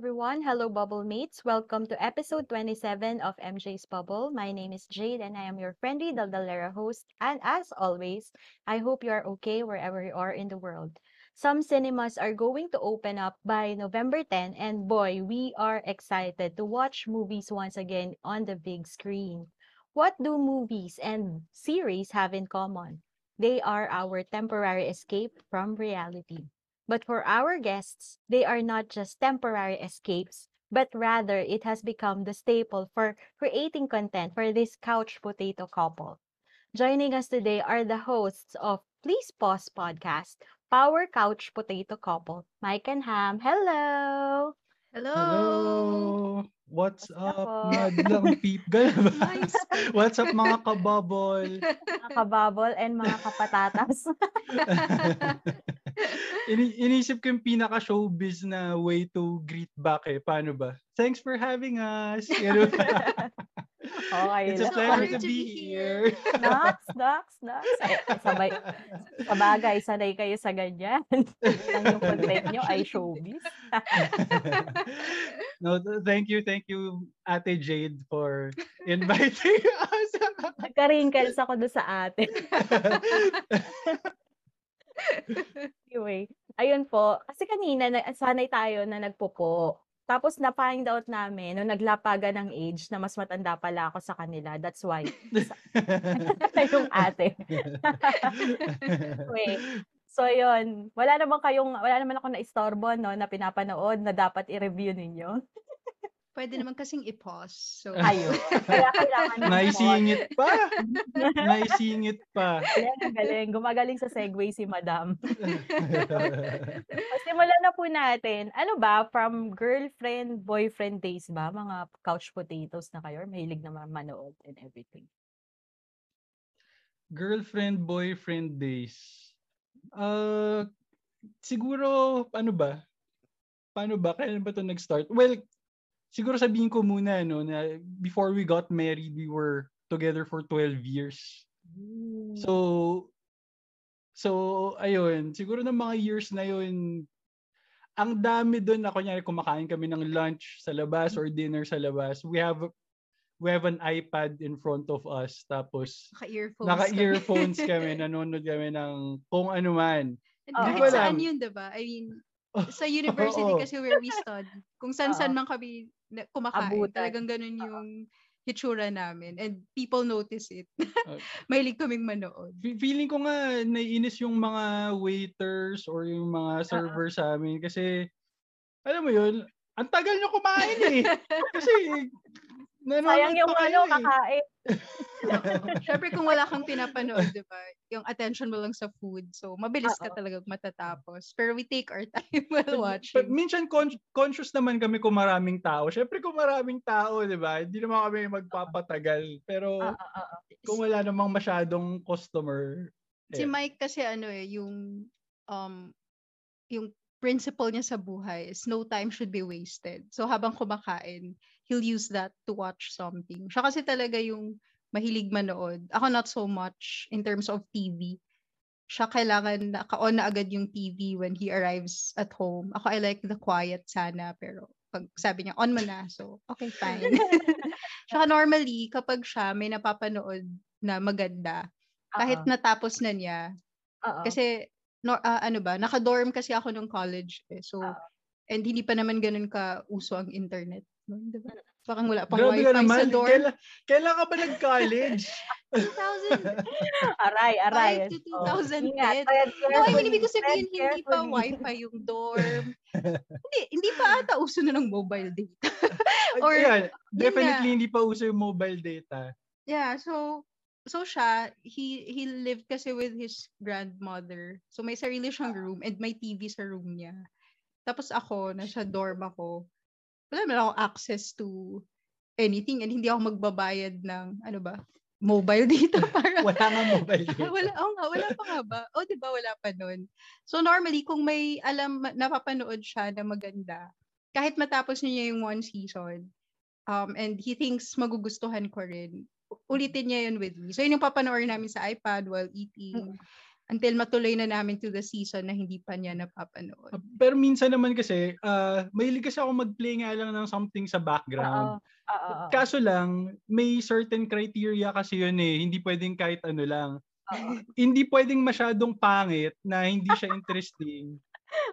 Everyone. Hello, Bubble Mates. Welcome to episode 27 of MJ's Bubble. My name is Jade, and I am your friendly Daldalera host. And as always, I hope you are okay wherever you are in the world. Some cinemas are going to open up by November 10, and boy, we are excited to watch movies once again on the big screen. What do movies and series have in common? They are our temporary escape from reality. But for our guests, they are not just temporary escapes, but rather it has become the staple for creating content for this couch potato couple. Joining us today are the hosts of Please Pause podcast, Power Couch Potato Couple, Mike and Ham. Hello! Hello! Hello! What's Kamusta po? up, oh? madlang peep? Ba? Nice. What's up, mga kababol? Mga kababol and mga kapatatas. Ini inisip ko yung pinaka-showbiz na way to greet back eh. Paano ba? Thanks for having us! Ganun okay It's a pleasure to to be be here. Knocks, knocks, knocks. Ay, sabay, sa bagay, sanay kayo sa ganyan. Yung content nyo ay showbiz. no, th- thank you, thank you, Ate Jade, for inviting us. Nagka-wrinkles ako doon sa ate. Anyway, ayun po. Kasi kanina, na, sanay tayo na nagpopo. Tapos na-find out namin, nung naglapagan ng age, na mas matanda pala ako sa kanila. That's why. yung ate. Anyway, so yun. Wala naman kayong, wala naman ako na-istorbo, no, na pinapanood na dapat i-review ninyo. Pwede naman kasing i-pause. So, Ayun. Kaya kailangan ng Naisingit pa. Naisingit pa. Galing, galing. Gumagaling sa segue si Madam. O, Simulan na po natin. Ano ba, from girlfriend, boyfriend days ba? Mga couch potatoes na kayo? Mahilig na ma- manood and everything. Girlfriend, boyfriend days. Uh, siguro, ano ba? Paano ba? Kailan ba ito nag-start? Well, siguro sabihin ko muna, no, na before we got married, we were together for 12 years. So, so, ayun, siguro ng mga years na yun, ang dami doon na kunyari kumakain kami ng lunch sa labas or dinner sa labas. We have we have an iPad in front of us tapos naka-earphones. naka-earphones kami, nanonood kami ng kung ano man. Hindi ko saan alam. yun, diba? I mean, sa university Oo. kasi where we study, kung saan-saan man kami na- kumakain, Abutan. talagang ganun yung hitsura namin. And people notice it. Mahilig kaming manood. Fe- Feeling ko nga naiinis yung mga waiters or yung mga servers sa amin kasi alam mo yun, ang tagal nyo kumain eh. Kasi nanonood Sayang yung ano, eh. kakain. Siyempre kung wala kang pinapanood, di ba? Yung attention mo lang sa food. So, mabilis ka talaga matatapos. Pero we take our time while But watching. minsan con- conscious naman kami kung maraming tao. Syempre kung maraming tao, 'di ba? Hindi naman kami magpapatagal. Pero ah. kung wala namang masyadong customer, Si eh, Mike kasi ano eh, yung um yung principle niya sa buhay is no time should be wasted. So habang kumakain, he'll use that to watch something. Siya kasi talaga yung mahilig manood. Ako not so much in terms of TV. Siya kailangan naka-on na agad yung TV when he arrives at home. Ako I like the quiet sana pero pag sabi niya on mo na. So okay fine. Tsaka normally kapag siya may napapanood na maganda, kahit Oo. natapos na niya, Oo. kasi, no, ah, ano ba, naka-dorm kasi ako nung college. Eh. So, Oo. and hindi pa naman ganun ka uso ang internet. No? Diba? Parang wala pang grabe wifi ka sa naman. dorm. Kailan, kailan ka ba nag-college? 2005 aray, aray. to Oo. 2010. Ingat, tread No, I mean, ibig ko sabihin, hindi pa wifi yung dorm. hindi, hindi pa ata uso na ng mobile data. Or, yeah, definitely hindi pa uso yung mobile data. Yeah, so so siya, he he lived kasi with his grandmother. So may sarili siyang room and may TV sa room niya. Tapos ako, nasa dorm ako. Wala naman ako access to anything and hindi ako magbabayad ng, ano ba, mobile data para Wala nga mobile data. wala, oh nga, wala pa nga ba? O, di ba, wala pa nun. So, normally, kung may alam, napapanood siya na maganda, kahit matapos niya yung one season, um, and he thinks magugustuhan ko rin, ulitin niya yun with me. So, yun yung papanoorin namin sa iPad while eating until matuloy na namin to the season na hindi pa niya napapanood. Ah, Pero minsan naman kasi, uh, mahilig kasi ako mag-play nga lang ng something sa background. Oo, oo. Kaso lang, may certain criteria kasi yun eh. Hindi pwedeng kahit ano lang. Hindi pwedeng masyadong pangit na hindi siya interesting.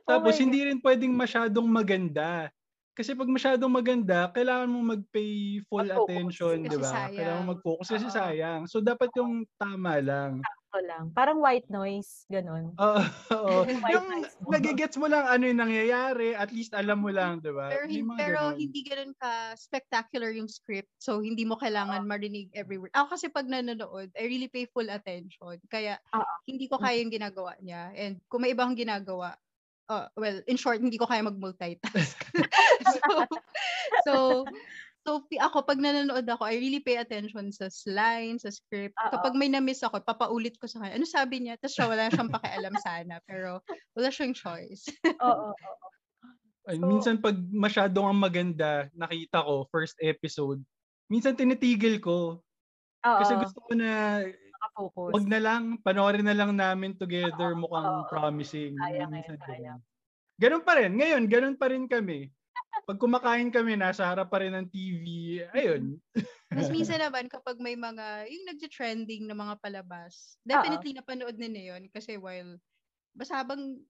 Tapos Oh hindi rin pwedeng masyadong maganda. Kasi pag masyadong maganda, kailangan mo mag-pay full Mag-focus. attention, di ba? Kailangan mo mag-focus kasi sayang. So dapat yung tama lang. Sakto lang. Parang white noise, ganun. Oo. oo. Yung noise mo. nagigets mo lang ano yung nangyayari, at least alam mo lang, di ba? Pero, May hin- mga pero ganun. hindi ganun ka spectacular yung script. So, hindi mo kailangan marinig every word. Ako kasi pag nanonood, I really pay full attention. Kaya, Oo. hindi ko kaya yung ginagawa niya. And kung may ibang ginagawa, uh, well, in short, hindi ko kaya mag-multitask. so, so, so, ako, pag nanonood ako, I really pay attention sa lines, sa script. Oo. Kapag may na-miss ako, papaulit ko sa kanya. Ano sabi niya? Tapos siya, wala siyang pakialam sana. Pero, wala siyang choice. Oo, oo. Ay, So- minsan pag masyadong ang maganda, nakita ko, first episode, minsan tinitigil ko. Oo, Kasi gusto ko na, nakafocus. wag na lang, panoorin na lang namin together, Oo, mukhang oo. promising. Minsan sayang. ganun. Ganun pa rin. Ngayon, ganun pa rin kami. Pag kumakain kami, nasa harap pa rin ng TV. Ayun. Tapos minsan naman kapag may mga, yung nagja-trending na mga palabas, definitely napanood na na yun kasi while, basta habang,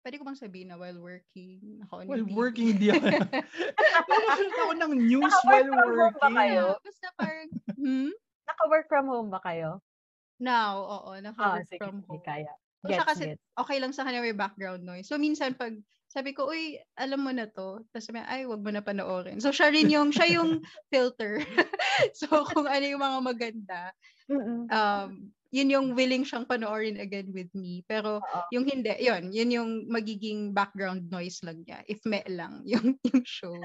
pwede ko bang sabihin na while working, ako While working, hindi ako. Nanonood ako ng news Naka-work while from home ba working. kayo? Basta parang, hmm? Naka-work from home ba kayo? Now, oo, naka-work sige, from sige, home. kaya. So, siya Gets, kasi, gets. okay lang sa kanya may background noise. So, minsan pag, sabi ko, uy, alam mo na to. Tapos sabi, ay, wag mo na panoorin. So, siya rin yung, siya yung filter. so, kung ano yung mga maganda, um, yun yung willing siyang panoorin again with me. Pero, Oo. yung hindi, yun, yun yung magiging background noise lang niya. If me lang, yung, yung show.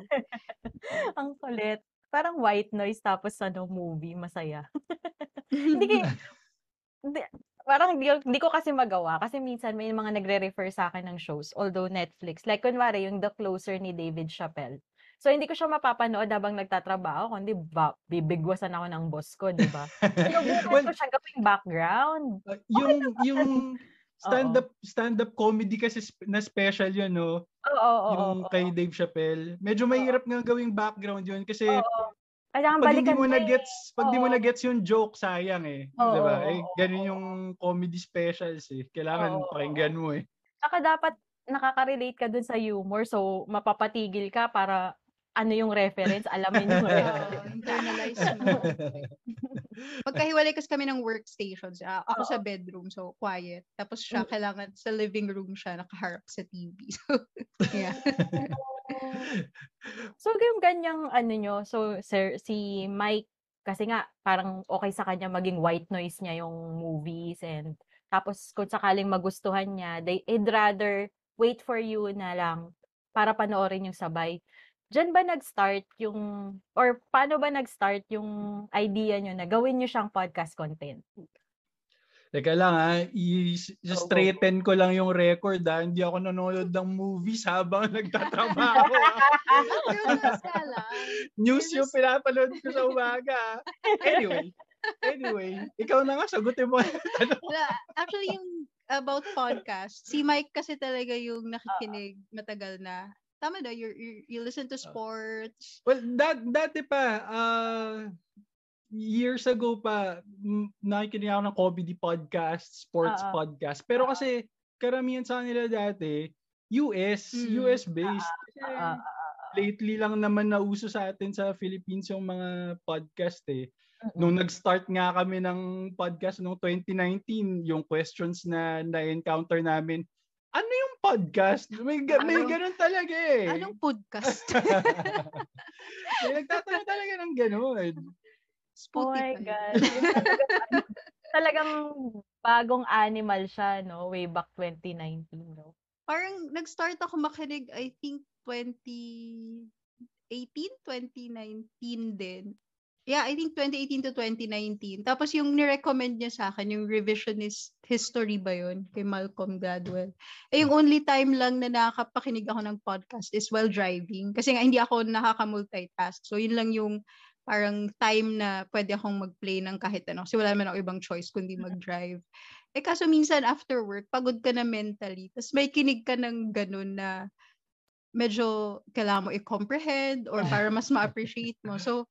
Ang kulit. Parang white noise tapos ano, movie, masaya. Hindi kayo, parang hindi, hindi ko kasi magawa. Kasi minsan may mga nagre-refer sa akin ng shows although Netflix. Like kunwari yung The Closer ni David Chappelle. So hindi ko siya mapapanood habang nagtatrabaho kundi ba, bibigwasan ako ng boss ko di ba? Sinubukan Well, ko siya gawing background. Uh, yung yung stand-up stand-up comedy kasi na special yun no? Oo oo yung oo, kay Dave Chappelle. Medyo mahirap nga gawing background yun kasi oo. Kailangan pag hindi balikan mo mo na eh. gets pag di mo Oo. na gets yung joke sayang eh. Oo, di ba? Eh ganun yung comedy specials eh. Kailangan oo, pakinggan mo eh. Saka dapat nakaka-relate ka dun sa humor so mapapatigil ka para ano yung reference alamin yung reference internalize mo. Pagkahiwalay kasi kami ng workstations. ah, ako sa bedroom, so quiet. Tapos siya, Mm. kailangan sa living room siya, nakaharap sa TV. So, yeah. So, yung ganyang ano nyo, so sir, si Mike, kasi nga parang okay sa kanya maging white noise niya yung movies and tapos kung sakaling magustuhan niya, they, he'd rather wait for you na lang para panoorin yung sabay. Diyan ba nag-start yung, or paano ba nag-start yung idea nyo na gawin nyo siyang podcast content? Teka lang ha, i-straighten ko lang yung record ha. Hindi ako nanonood ng movies habang nagtatrabaho lang. News yung pinapanood ko sa umaga. ha. Anyway, anyway, ikaw na nga, sagutin mo. Actually, yung about podcast, si Mike kasi talaga yung nakikinig matagal na. Tama na, you you listen to sports. well, that, dati pa, uh, years ago pa, nakikinig ako ng comedy podcast, sports Oo. podcast. Pero kasi, karamihan sa kanila dati, US, Mm. US based. Kasi, Ah, lately lang naman nauso sa atin sa Philippines yung mga podcast eh. Nung nag-start nga kami ng podcast noong 2019, yung questions na na-encounter namin, ano yung podcast? May, ga- may Ano? ganun talaga eh. Anong podcast? may nagtatanong talaga ng ganun. Oh Spotify. my God. Talagang, bagong animal siya, no? Way back 2019, no? Parang nag-start ako makinig, I think, 20... 2019 din. Yeah, I think 2018 to 2019. Tapos yung ni-recommend niya sa akin, yung revisionist history ba yun? Kay Malcolm Gladwell. Eh, yung only time lang na nakakapakinig ako ng podcast is while driving. Kasi nga, hindi ako nakaka-multitask. So, yun lang yung parang time na pwede akong mag-play ng kahit ano. Kasi wala naman ako ibang choice kundi mag-drive. Eh, kaso minsan after work, pagod ka na mentally. Tapos may kinig ka ng ganun na medyo kailangan mo i-comprehend or para mas ma-appreciate mo. So,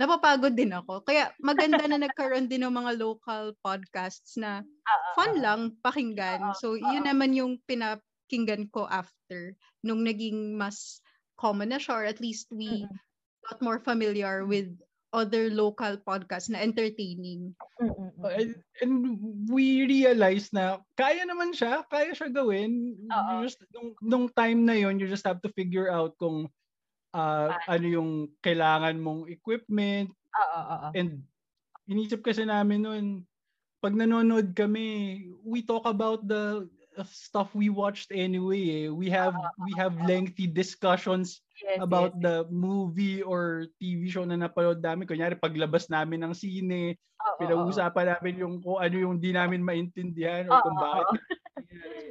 napapagod din ako. Kaya maganda na nagkaroon din ng mga local podcasts na fun lang pakinggan. So, yun naman yung pinakinggan ko after nung naging mas common na siya or at least we got more familiar with other local podcasts na entertaining. Uh, and, and we realized na kaya naman siya, kaya siya gawin. Just, nung, nung time na yon you just have to figure out kung uh, ano yung kailangan mong equipment. Oo, oo. And inisip kasi namin noon, pag nanonood kami, we talk about the stuff we watched anyway. Eh. We have we have lengthy discussions Yes, about yes. the movie or TV show na napanood namin. Kunyari, paglabas namin ng sine, Oo, oo, pinag-uusapan namin yung kung ano yung di namin maintindihan Oo, kung oo, bakit.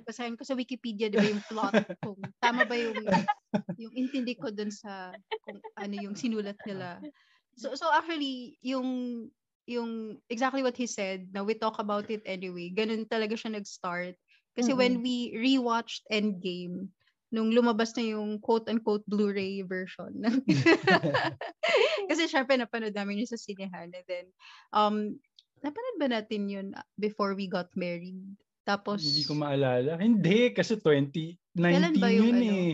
Basahin ko sa Wikipedia, di ba yung plot, kung tama ba yung, yung intindi ko dun sa kung ano yung sinulat nila. So, so actually, yung, yung exactly what he said, na we talk about it anyway, ganun talaga siya nag-start. Kasi when we rewatched Endgame, nung lumabas na yung quote-unquote Blu-ray version. Kasi syempre napanood namin yun sa sinehan. And then, um, napanood ba natin yun before we got married? Tapos, Hindi ko maalala. Hindi, kasi 2019 Kailan ba yung yun ano? eh.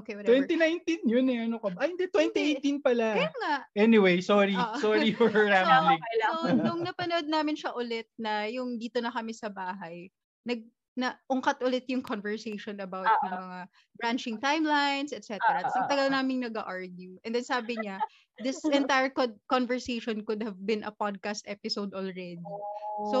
okay, whatever. 2019 yun eh. Ano ka ba? Ay, hindi, 2018 pala. Kaya nga, Anyway, sorry. Oo. Sorry for rambling. lang. so, nung napanood namin siya ulit na yung dito na kami sa bahay, nag na ungkat ulit yung conversation about Oo. yung mga branching timelines, etc. Tapos ang oo, tagal naming nag-argue. And then sabi niya, this entire co- conversation could have been a podcast episode already. Oh. So,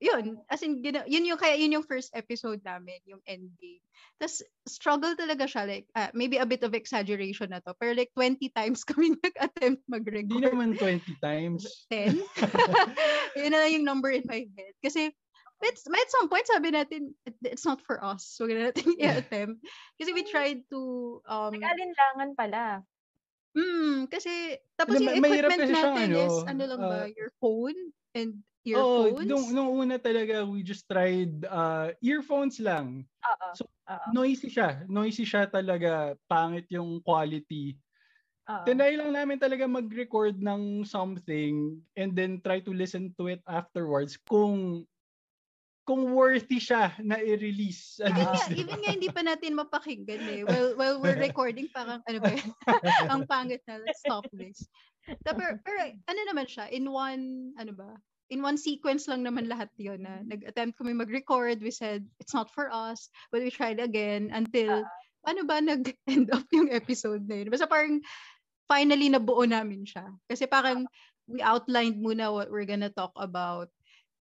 yun. As in, gina- yun yung, kaya yun yung first episode namin, yung endgame. Tapos, struggle talaga siya. Like, ah, maybe a bit of exaggeration na to. Pero like, 20 times kami nag-attempt Hindi mag-record. naman 20 times. 10. yun na lang yung number in my head. Kasi, it's, at some point, sabi natin, "It- it's not for us. So, na natin i-attempt. Kasi we tried to, um, Nag-alinlangan pala. Hmm, kasi, tapos yung equipment kasi siyang natin ano, is, ano lang ba, ah, your phone and Oo, earphones. nung, nung una talaga, we just tried uh, earphones lang. Oo. So, Oo. Noisy siya. Noisy siya talaga. Pangit yung quality. Oo. Tinry lang namin talaga mag-record ng something and then try to listen to it afterwards kung kung worthy siya na i-release. at Even nga, least, di even nga hindi pa natin mapakinggan eh. While, while we're recording, parang ano ba yun? Ang pangit na, let's stop this. Ta- Pero, pero ano naman siya, in one, ano ba, in one sequence lang naman lahat yun na nag-attempt kami mag-record, we said, it's not for us, but we tried again until, ano ba, nag-end up yung episode na yun. Basta parang, finally nabuo namin siya. Kasi parang, we outlined muna what we're gonna talk about.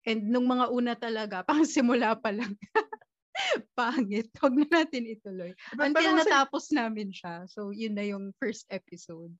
And nung mga una talaga, parang simula pa lang. Pangit. Huwag na natin ituloy. But- Until pero kasi- natapos namin siya. So, yun na yung first episode.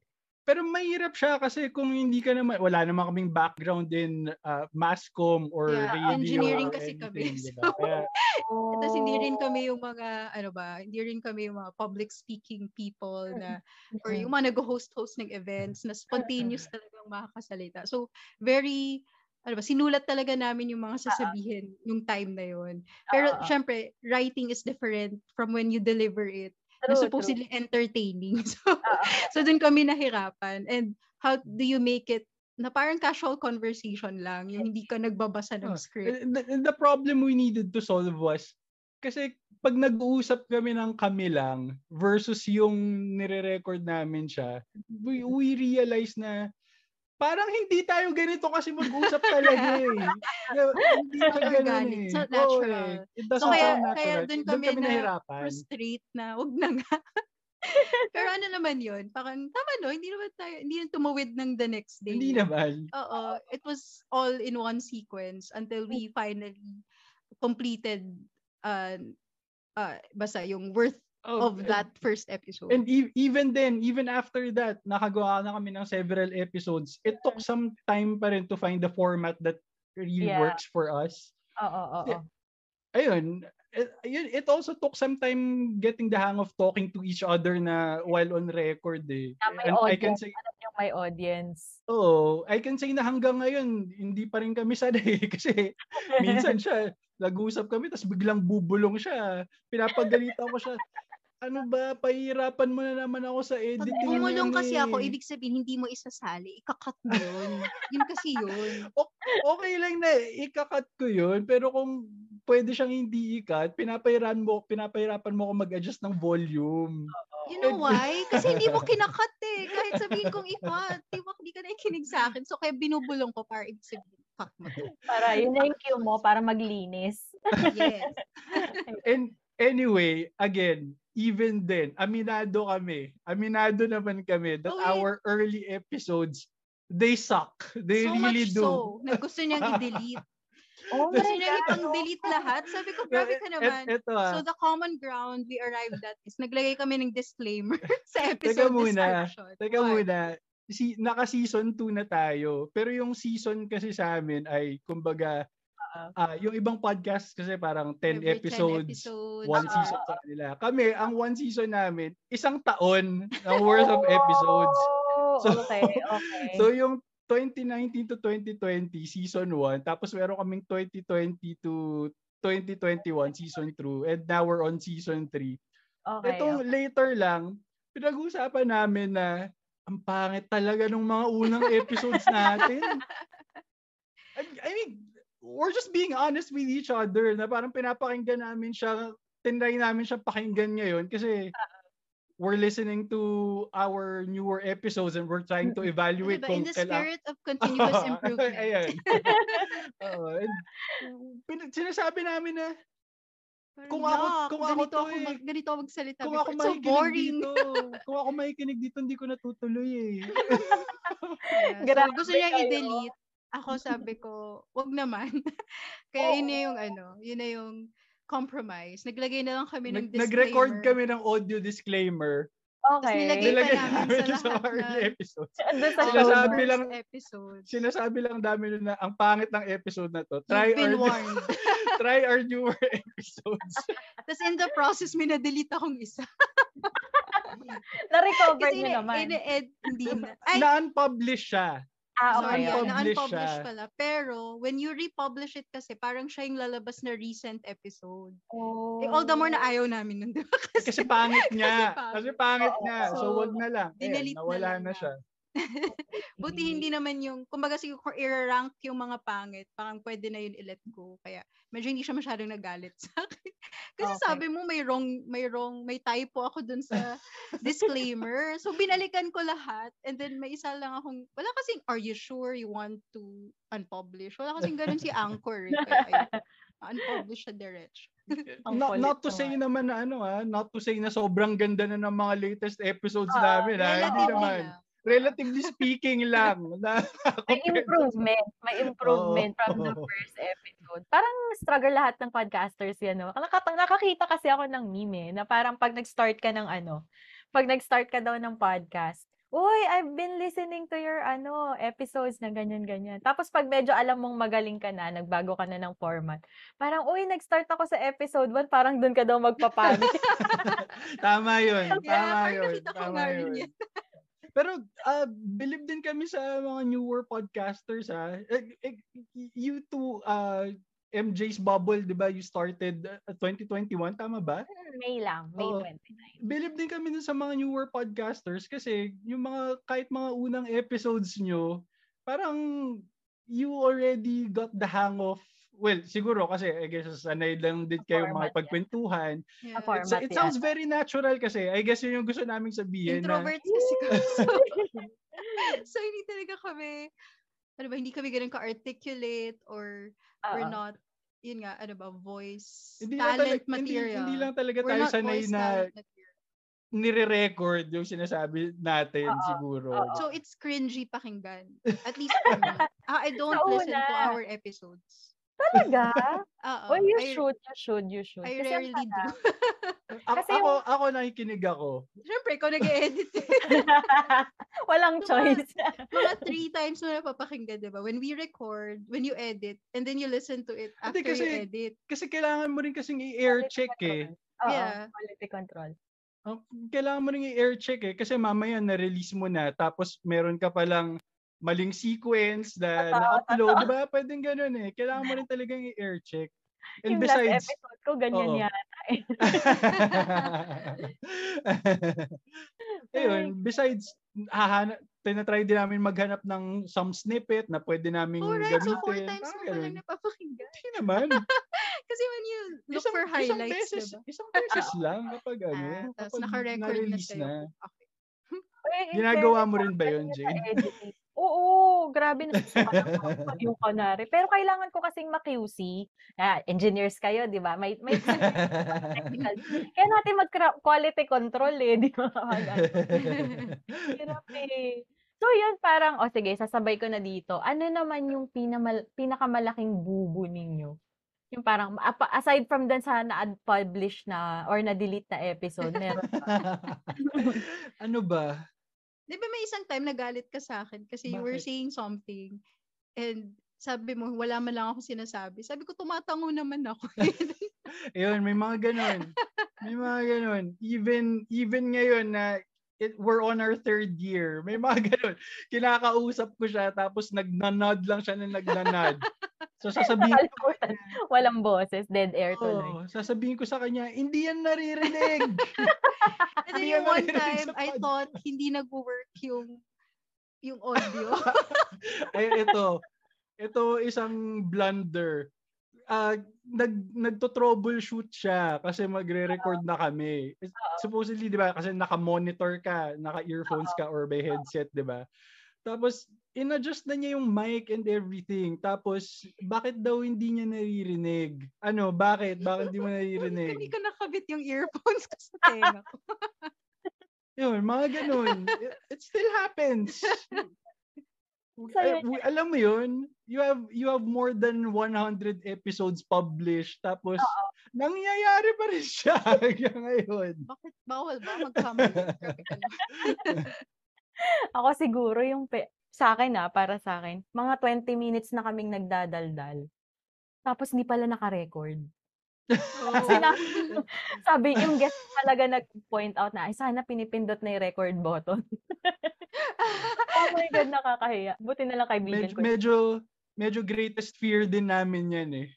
Pero mahirap siya kasi kung hindi ka naman, wala naman kaming background in uh, masscom or Yeah, radio engineering or kasi kami. anything, diba? Kaya, Tapos hindi rin Oh. kami yung mga, ano ba, hindi rin kami yung mga public speaking people na, or yung mga nag-host-host ng events na spontaneous talagang makakasalita. So, very, ano ba, sinulat talaga namin yung mga sasabihin nung time na yon. Pero, Oo. syempre, writing is different from when you deliver it. na True, supposedly entertaining. So, Oo. so dun kami nahirapan. And how do you make it na parang casual conversation lang, yung hindi ka nagbabasa ng Oh, script. the, the problem we needed to solve was, kasi pag nag-uusap kami ng kami lang versus yung nire-record namin siya, we, we realize na parang hindi tayo ganito kasi mag-usap talaga eh. Hindi ganun organic. eh. Not Oo natural. eh. It doesn't So, kaya- kaya Doon kami na nahirapan. Frustrate na, wag na nga. Pero ano naman yun? Parang, tama no, hindi naman tayo, hindi na tumawid ng the next day. Hindi naman. Oo. It was all in one sequence until we finally completed uh, uh, basta yung worth Oh, of that first episode. And e- even then, even after that, nakagawa na kami ng several episodes. It took some time pa rin to find the format that really Yeah. works for us. Oo, oo, oo. Ayun, it, ayun, it also took some time getting the hang of talking to each other na while on record eh. Na may And I can audience. say, Alam niyo, may audience. oh, I can say na hanggang ngayon, hindi pa rin kami sanay kasi minsan siya, nag-usap kami, tapos biglang bubulong siya. Pinapagalitan ko siya. Ano ba, pahirapan mo na naman ako sa Pag editing. bumulong yan kasi eh. ako, ibig sabihin hindi mo isasali. Ikakat mo yun. yun kasi yun. okay lang na ikakat ko yun, pero kung pwede siyang hindi ikat, pinapahirapan mo, pinapahirapan mo ako mag-adjust ng volume. You know why? Kasi hindi mo kinakat eh. Kahit sabihin kong ikat, di mo hindi ka nakikinig sa akin. So kaya binubulong ko para ibig sabihin, cut mo to. Para, yun na yung cue mo para maglinis. Yes. And anyway, again, even then, aminado kami. Aminado naman kami that Oh, yeah. our early episodes, they suck. They so really much do. so, na gusto niyang i-delete. Oh Gusto my niyang God. ipang-delete lahat. Sabi ko, grabe ka Et- naman. eto ah. So the common ground we arrived at is naglagay kami ng disclaimer sa episode Teka muna. description. Teka What? muna. Si, naka-season 2 na tayo. Pero yung season kasi sa amin ay, kumbaga, ah, yung ibang podcast kasi parang 10 Every 10 episodes, episodes. one Ah. season sa kanila. Kami, ang one season namin, isang taon ng worth of episodes. Oh, So- okay, okay. So yung 2019 to 2020 season 1, tapos meron kaming 2020 to 2021 season 2, and now we're on season 3. okay, Itong okay. later lang, pinag-uusapan namin na ang pangit talaga ng mga unang episodes natin. I mean, we're just being honest with each other na parang pinapakinggan namin siya, tinry namin siya pakinggan ngayon kasi we're listening to our newer episodes and we're trying to evaluate Diba, in kung the kailangan spirit of continuous improvement. Ayan. Pin- sinasabi namin na Kung ako- yuck, kung ako ganito to ako, eh. mag, ganito ako magsalita. kung ako so boring. dito, kung ako makikinig dito, hindi ko natutuloy eh. Yeah, so Grabe gusto niya i-delete. Ako sabi ko, wag naman. Kaya yun na yung ano, yun na yung compromise. Naglagay na lang kami ng Nag- disclaimer. nag-record kami ng audio disclaimer. Tapos Okay. nilagay pa Nilagay namin namin sa sa lahat episodes. Doon sa Oh, Sinasabi lang- episode. Sinasabi lang namin na ang pangit ng episode na to. Try You've been our, warned. try our newer episodes. Tapos in the process, may na-delete akong isa. Na-recover niyo naman. ina-ed, hindi na. Ay, Na-unpublish siya. Ah, sorry, okay. yeah, okay. okay. na-unpublish siya. pala. Pero, when you republish it kasi, parang siya yung lalabas na recent episode. Oh. Eh, all the more na ayaw namin nun, di ba? Kasi pangit niya. Kasi Kasi pangit Oo. niya. So, So, wag na lang. Ayan, na nawala lang na na. siya. Buti hindi naman yung, kumbaga siguro kung i-rank yung mga pangit, parang pwede na yun i-let go. Kaya medyo hindi siya masyadong nagalit sa akin. Kasi Okay. sabi mo may wrong, may wrong, may typo ako dun sa disclaimer. So binalikan ko lahat and then may isa lang akong, wala kasing, are you sure you want to unpublish? Wala kasing ganun si Anchor. Eh. Kaya unpublish siya direct. Ang not, not to say naman na ano ah, not to say na sobrang ganda na ng mga latest episodes Ah, namin ah. Hindi naman. lang. Relatively speaking lang. Na, May improvement. May improvement from the first episode. Parang struggle lahat ng podcasters yan, no? Nakakita kasi ako ng meme, eh, na parang pag nag-start ka ng ano, pag nag-start ka daw ng podcast, Uy, I've been listening to your ano episodes na ganyan-ganyan. Tapos pag medyo alam mong magaling ka na, nagbago ka na ng format, parang, uy, nag-start ako sa episode 1, parang doon ka daw magpapanik. tama yun. Yeah, Tama parang yun. Tama yun. Pero uh, believe din kami sa mga newer podcasters ha. Eh, eh, You two, uh, MJ's Bubble, di ba? You started uh, 2021, tama ba? May lang, May Oo. 29. believe din kami dun sa mga newer podcasters kasi yung mga kahit mga unang episodes nyo, parang you already got the hang of well, siguro kasi I guess sanay lang din kayo Format, mga yeah. pagkwentuhan. Yeah. Format, It's- it yeah. sounds very natural kasi. I guess yun yung gusto naming sabihin na Introverts kasi kami. So, so, hindi talaga kami, ano ba, hindi kami ganun ka-articulate or we're Oo. not, yun nga, ano ba, voice, hindi lang talent talaga, hindi, material. hindi lang talaga We're tayo sanay voice na nire-record yung sinasabi natin Oo, siguro. oo. So, it's cringy pakinggan. At least for me. Ah, I don't Sa listen to una. our episodes. Talaga? Oo. Well, you I, should, you should, you should. I Kasi rarely do. A- Kasi ako, yung- ako nakikinig ako. Siyempre, ikaw nag-edit. Walang Mga- choice. Mga three times mo napapakinggan, di ba? When we record, when you edit, and then you listen to it Hindi, after kasi- you edit. Kasi kailangan mo rin kasing i-air Quality check eh. control. Oo, Yeah. quality control. Oh, Kailangan mo rin i-air check eh. Kasi mamaya na-release mo na. Tapos meron ka palang maling sequence na na-upload. Di ba? Pwedeng ganun eh. Kailangan mo rin talagang i-air check. And yung last besides, episode ko, ganyan Oo. yata. eh. Ayun, besides, hahana, tinatry din namin maghanap ng some snippet na pwede namin Alright, so gamitin. four times Parang mo lang napapakinggan. Hindi naman. Kasi when you look for isang highlights, beses, diba? isang beses lang kapag ano, Ah, tapos naka-record na na. Okay. In Ginagawa mo rin ba yun, Jane? Oo, grabe na yung kunwari. Pero kailangan ko kasing ma-QC. Ah, engineers kayo, di ba? May, may technical. Kaya natin mag-quality control eh, di ba? Hirap eh. So yun, parang, o sige, sasabay ko na dito. Ano naman yung pinamal, pinakamalaking bubo ninyo? Yung parang, aside from dun sa na-publish na or na-delete na episode, meron ano ba? Di ba may isang time nagalit ka sa akin kasi you were Bakit? saying something and sabi mo, wala man lang ako sinasabi. Sabi ko, tumatango naman ako. Ayun, may mga ganun. May mga ganun. Even, even ngayon na it, we're on our third year, may mga ganun. Kinakausap ko siya, tapos nagnanod lang siya na nagnanod. So sasabihin ko. Walang boses, dead air tuloy. oh, sasabihin ko sa kanya, hindi yan naririnig. And then Hindi yung yan one naririnig time, sa I thought hindi nag-work yung yung audio. Ay, ito. Ito isang blunder. Ah, nag nagto-troubleshoot siya kasi magre-record na kami. Supposedly, 'di ba, kasi naka-monitor ka, naka-earphones ka or may headset, 'di ba? Tapos in-adjust na niya yung mic and everything. Tapos bakit daw hindi niya naririnig? Ano, bakit? Bakit hindi mo naririnig? Hindi ko nakabit yung earphones ko sa tenga ko. Yun, mga ganun. It, it still happens. So, yun w- alam mo yun, you have you have more than 100 episodes published tapos nangyayari pa rin siya hanggang ngayon. Bakit bawal ba magkamali? Ako siguro yung, pe- sa akin ah, para sa akin, mga 20 minutes na kaming nagdadaldal. Tapos hindi pala naka-record. Kasi na, sabi, yung guest talaga nag-point out na, ay sana pinipindot na yung record button. oh my God, nakakahiya. Buti na lang kaibigan Medyo, ko. medyo medyo greatest fear din namin yan eh.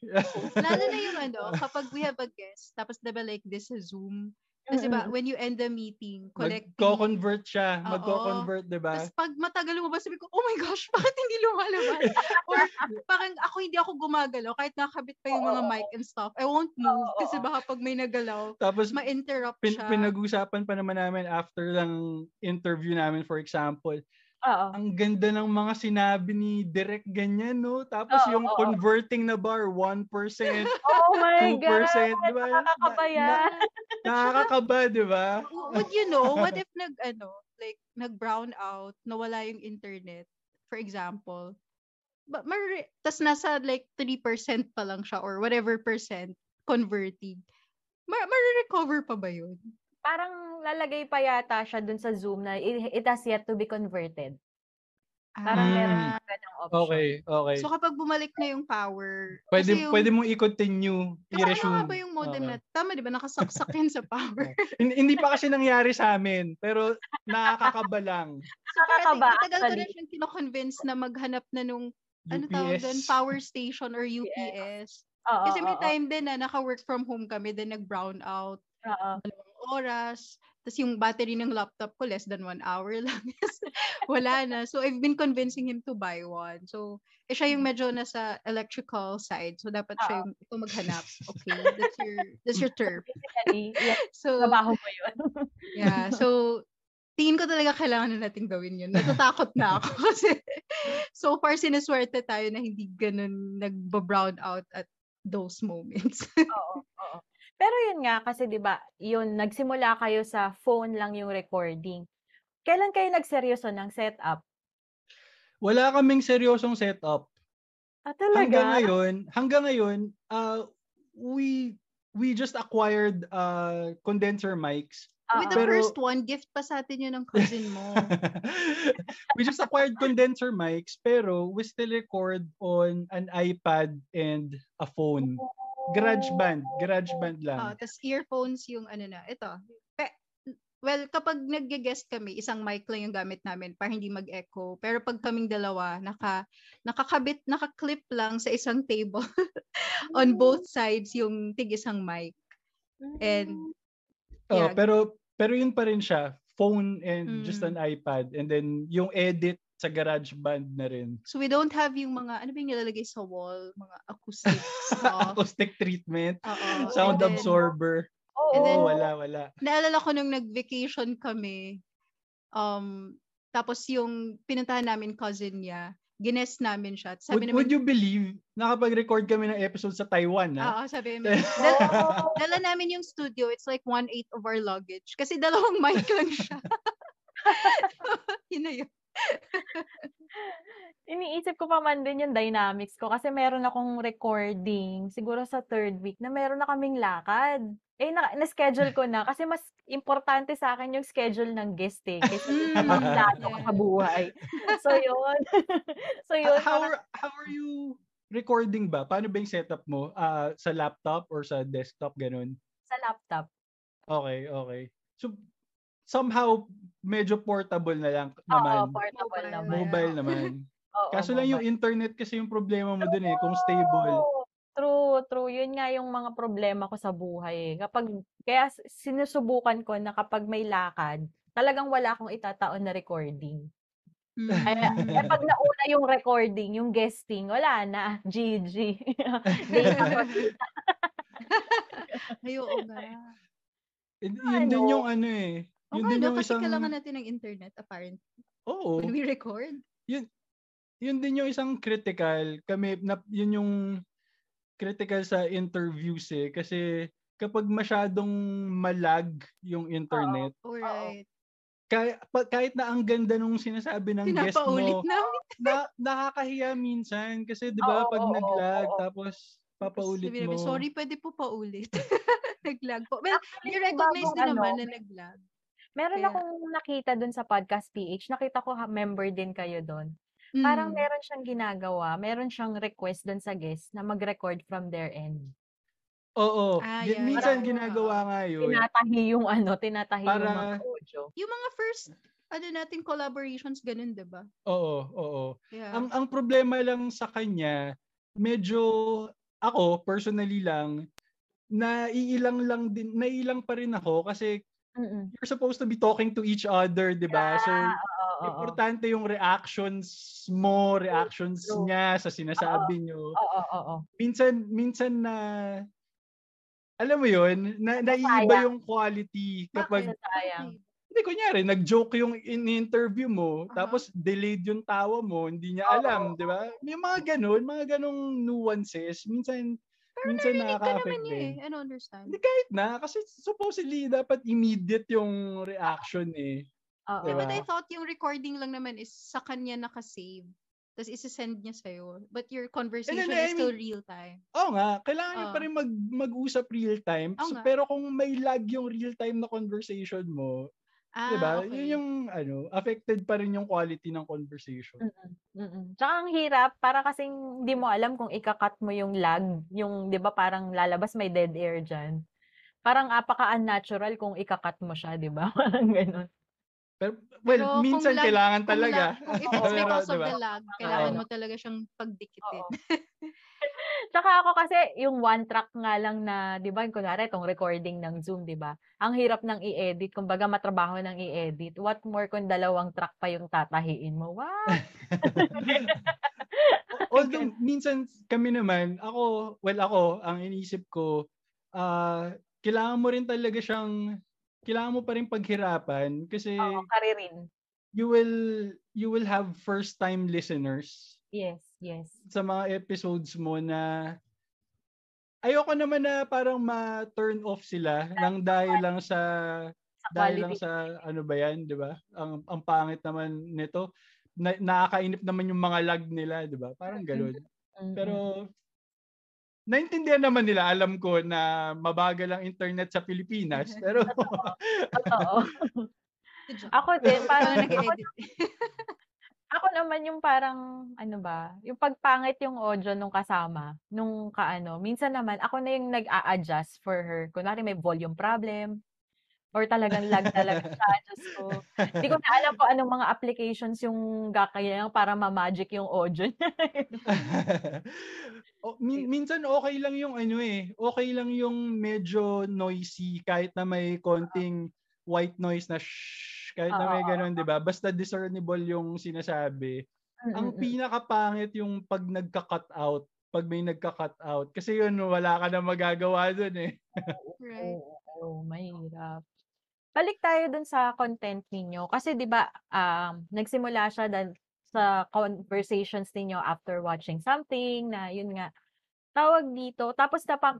Lalo na yung ano, kapag we have a guest, tapos diba like this is Zoom, kasi ba, when you end the meeting, collecting, Magko-convert siya. Magko-convert, di ba? Tapos pag matagal lumabas, sabi ko, oh my gosh, bakit hindi lumalabas? Or parang ako hindi ako gumagalaw, kahit nakabit pa yung mga mic and stuff. I won't move kasi baka pag may nagalaw, Tapos ma-interrupt pin, siya. pinag-usapan pa naman namin after lang interview namin for example. Oo. Ang ganda ng mga sinabi ni Direk ganyan, no? Tapos Oo, yung oo. converting na bar, 1%, 2%, Oh my God! di ba? Nakakaba yan. Nakakakaba, di ba? Would you know, what if nag, ano, like, nag-brown out, nawala yung internet, for example, but mar- tas nasa like 3% pa lang siya or whatever percent converting, ma- ma-recover pa ba yun? Parang lalagay pa yata siya dun sa Zoom na it, it has yet to be converted. Parang Mm. meron ka ganang option. Okay, okay. So kapag bumalik na yung power, pwede, yung, pwede mong i-continue, ano i-resume. nga ba yung modem Oo. na, tama di ba, nakasaksak yan sa power. Hin- Hindi pa kasi nangyari sa amin, pero nakakakaba lang. So parang matagal ko na siyang kino-convince na maghanap na nung, ano tawag doon, UPS. power station or UPS. Oo, Kasi may oo, time din na naka-work from home kami, then nag-brown out, oo. Oras, tapos yung battery ng laptop ko less than one hour lang. Wala na. So, I've been convincing him to buy one. So, eh, siya yung medyo nasa electrical side. So, dapat siya yung ito maghanap. Okay, that's your, that's your yeah, So, trabaho mo yun. yeah. So, tingin ko talaga kailangan na nating gawin yun. Natatakot na ako kasi so far sineswerte tayo na hindi ganun nagba-brown out at those moments. Oo, oo. Pero yun nga, kasi di ba yun, nagsimula kayo sa phone lang yung recording. Kailan kayo nagseryoso ng setup? Wala kaming seryosong setup. Ah, talaga? hanggang ngayon, hanggang ngayon, uh, we we just acquired uh, condenser mics. With the. Pero- first one, gift pa sa atin yun ng cousin mo. we just acquired condenser mics, pero we still record on an iPad and a phone. GarageBand, GarageBand lang. Ah, tas earphones yung ano na, ito. Pe- well, kapag nagge-guest kami, isang mic lang yung gamit namin para hindi mag-echo. Pero pag kaming dalawa, naka, nakakabit, naka-clip lang sa isang table on both sides yung tig isang mic. and- Oh, yeah. pero pero yun pa rin siya, phone and just Mm. an iPad and then yung edit sa GarageBand na rin. So we don't have yung mga, ano ba yung nilalagay sa wall? Mga acoustic stuff. Acoustic treatment, Oo. sound And then, absorber. Oo. And then- Oo, wala, wala. naalala ko nung nag-vacation kami, um, tapos yung pinuntahan namin cousin niya, gines namin siya. Would, Sabi would namin, you believe, nakapag-record kami ng episode sa Taiwan, ha? Oo, sabi namin, dala, dala namin yung studio, it's like one-eighth of our luggage. Kasi dalawang mic lang siya. yun na yun. Iniisip ko pa man din yung dynamics ko kasi meron akong recording siguro sa third week na meron na kaming lakad. Eh, na, na-schedule ko na kasi mas importante sa akin yung schedule ng guest eh. Kasi Mm, ang plano ko sa buhay. So, yun. so, Uh, yun. how, are- how are you recording ba? Paano ba yung setup mo? Ah, sa laptop or sa desktop, ganun? Sa laptop. Okay, okay. So, somehow, medyo portable na lang Oo, naman. portable Mobile. naman. Mobile naman. Oo, Kaso lang yung mobile. internet kasi yung problema mo dun eh, kung stable. Oo, True, true. Yun nga yung mga problema ko sa buhay eh. Kapag, kaya sinusubukan ko na kapag may lakad, talagang wala akong itataon na recording. Kaya, eh, pag nauna yung recording, yung guesting, wala na. GG. Ay, oo nga. And yun din Ano? yung ano eh. Oo Yun din no, yung kasi isang, kailangan natin ng internet, apparently. oo, When we record. yun din yung isang critical. Kami, na, yun yung critical sa interviews eh. Kasi kapag masyadong malag yung internet, Alright. kahit, kahit na ang ganda nung sinasabi ng guest mo, namin. na, nakakahiya minsan. Kasi di ba Oo, pag oo, naglag, oo. tapos papaulit mo. sorry, pwede po paulit. naglag po. Well, Actually, i-recognize bagong din ano, naman na naglag. Meron Kaya- akong nakita dun sa Podcast PH. Nakita ko ha, member din kayo dun. Parang Mm. meron siyang ginagawa. Meron siyang request dun sa guest na mag-record from their end. Oo. Ah, Gi- yeah, minsan yeah. ginagawa nga yun. Tinatahi yung ano, tinatahi yung Para- mga audio. Yung mga first, ano natin, collaborations, ganun, di ba? Oo, oo. Yeah. Ang ang problema lang sa kanya, medyo ako personally lang naiilang lang din naiilang pa rin ako kasi Mm-mm. you're supposed to be talking to each other, 'di ba? So Ah, oo, oo, oo. importante yung reactions mo, reactions true. niya sa sinasabi niyo. Oo, oo, oo. Minsan minsan na alam mo 'yun, na, naiiba yung quality kapag Bakit? sayang. hindi kunyari nag-joke yung in-interview mo, Aha. tapos delayed yung tawa mo, hindi niya Oo, alam, 'di ba? May mga ganun, mga ganung nuances, minsan minsan Narinig ka nakaka-affect naman niya eh. din. I don't understand. Hindi kahit na kasi supposedly dapat immediate yung reaction eh. Oo. Diba? But I thought yung recording lang naman is sa kanya nakasave. Tapos isa-send niya sa'yo. But your conversation hindi, is I still real time. Oo nga, kailangan niyo Oo. pa rin mag, mag-usap real time. So, nga. pero kung may lag yung real time na conversation mo, Ah, 'di ba? okay. Yun yung ano, affected pa rin yung quality ng conversation. Mm-mm, mm-mm. Tsaka ang hirap, para kasing hindi mo alam kung ikakat mo yung lag, yung 'di ba parang lalabas may dead air diyan. Parang apaka-unnatural kung ikakat mo siya, 'di ba? Parang gano'n. Pero, well, Pero kung minsan lag- kailangan Kung talaga. lag- kung if it's because of diba? the lag, kailangan mo talaga siyang pagdikitin. Tsaka ako kasi yung one track nga lang na, 'di ba, kunwari itong recording ng Zoom, 'di ba? Ang hirap ng i-edit, kumbaga matrabaho ng i-edit. What more kung dalawang track pa yung tatahiin mo. Wow. Although minsan kami naman, ako, well ako, ang iniisip ko, ah kailangan mo rin talaga siyang, kailangan mo pa rin paghirapan kasi Oo, karirin. you will, you will have first time listeners Yes, yes. sa mga episodes mo na ayoko naman na parang ma-turn off sila nang dahil lang sa Sa dahil lang sa ano ba yan, 'di ba? Ang ang pangit naman nito. Na, nakakainip naman yung mga lag nila, 'di ba? Parang gano'n. Mm, Pero naintindihan naman nila, alam ko na mabagal ang internet sa Pilipinas. Pero totoo. Ako din, Parang nag-edit. ako naman yung parang, ano ba, yung pagpangit yung audio nung kasama, nung kaano. Minsan naman, ako na yung nag-a-adjust for her. Kunwari may volume problem, or talagang lag talaga siya. Diyos ko. Hindi ko na alam kung anong mga applications yung gakaya para ma-magic yung audio niya. O, min- minsan okay lang yung ano eh, okay lang yung medyo noisy kahit na may konting white noise na shh, kahit na may Oo, ganun, 'di ba? Basta discernible yung sinasabi. Ang Mm, mm, pinakapangit yung pag nagka-cut out, pag may nagka-cut out kasi yun wala ka na magagawa doon eh. Right. Oo, oo, mahirap. Balik tayo dun sa content ninyo. Kasi 'di ba, um, nagsimula siya dahil sa conversations ninyo after watching something na yun nga, tawag dito, tapos napa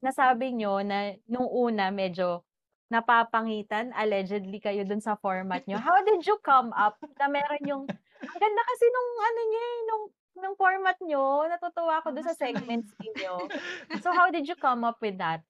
nasabi niyo na nung una medyo napapangitan allegedly kayo dun sa format niyo. How did you come up na meron yung ang ganda kasi nung ano niya, eh, nung nung format niyo, natutuwa ako dun sa segments ninyo. So how did you come up with that?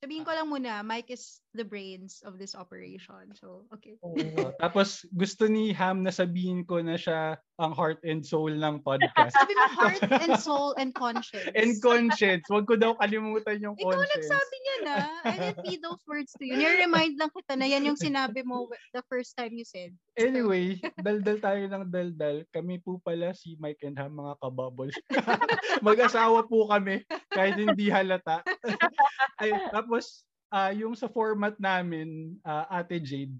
Sabihin ko lang muna, Mike is the brains of this operation. So, okay. Oh, Tapos gusto ni Ham na sabihin ko na siya ang heart and soul ng podcast. Sabi mo heart and soul and conscience. and conscience. Huwag ko daw kalimutan yung Ikaw conscience. nagsabi niya na. I didn't feed those words to you. Nire-remind lang kita na yan yung sinabi mo the first time you said. Anyway, daldal tayo ng daldal. Kami po pala si Mike and Ham, mga kabubbles. Mag-asawa po kami, kahit hindi halata. Ay, tapos, ah, yung sa format namin, ah, Ate Jade.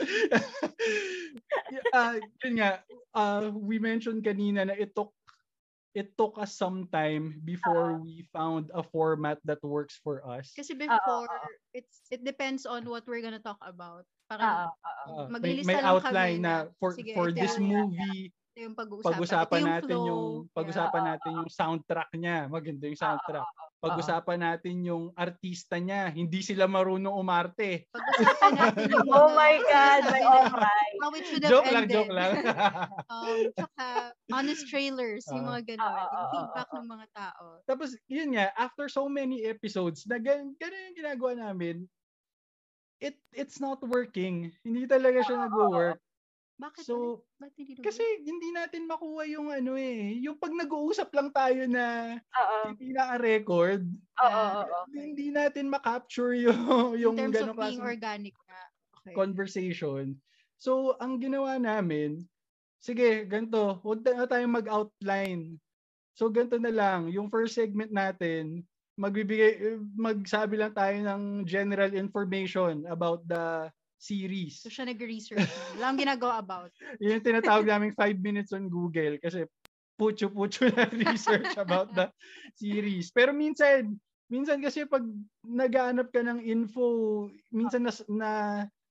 Ah, yun nga, ah, we mentioned kanina na it took it took us some time before we found a format that works for us. Kasi before, it's it depends on what we're gonna talk about. Oo, oo. Ah, may, may lang kami outline na na, for sige, for ito this movie ito yung pag-uusapan. pag-usapan ito yung natin flow. yung pag-usapan Yeah. natin yung soundtrack niya, maganda yung soundtrack. Pag-usapan natin yung artista niya, hindi sila marunong umarte. Pag-usapan natin yung Oh my God, may how oray. it should have joke lang, ended. joke lang. Um, tsaka honest trailers, yung Ah. mga ganun. Ah, yung feedback ng mga tao. Tapos, yun nga, after so many episodes, na gan, ganun yung ginagawa namin, it it's not working. Hindi talaga siya nag-work. Bakit? So? Ba't hindi Kasi hindi natin makuha yung ano eh, yung pag nag-uusap lang tayo na Oo. hindi oo, oo. hindi natin ma-capture yung, yung in terms ganong of being klaseng organic na. Okay. conversation. So, ang ginawa namin, sige, ganito, huwag na tayong mag-outline. So, ganito na lang, yung first segment natin, magbibigay, magsabi lang tayo ng general information about the series. So siya nag-research. Wala ginagawa about. Yun yung tinatawag naming 5 minutes on Google kasi putyo-putyo na research about the series. Pero minsan, minsan kasi pag naghahanap ka ng info, minsan na, na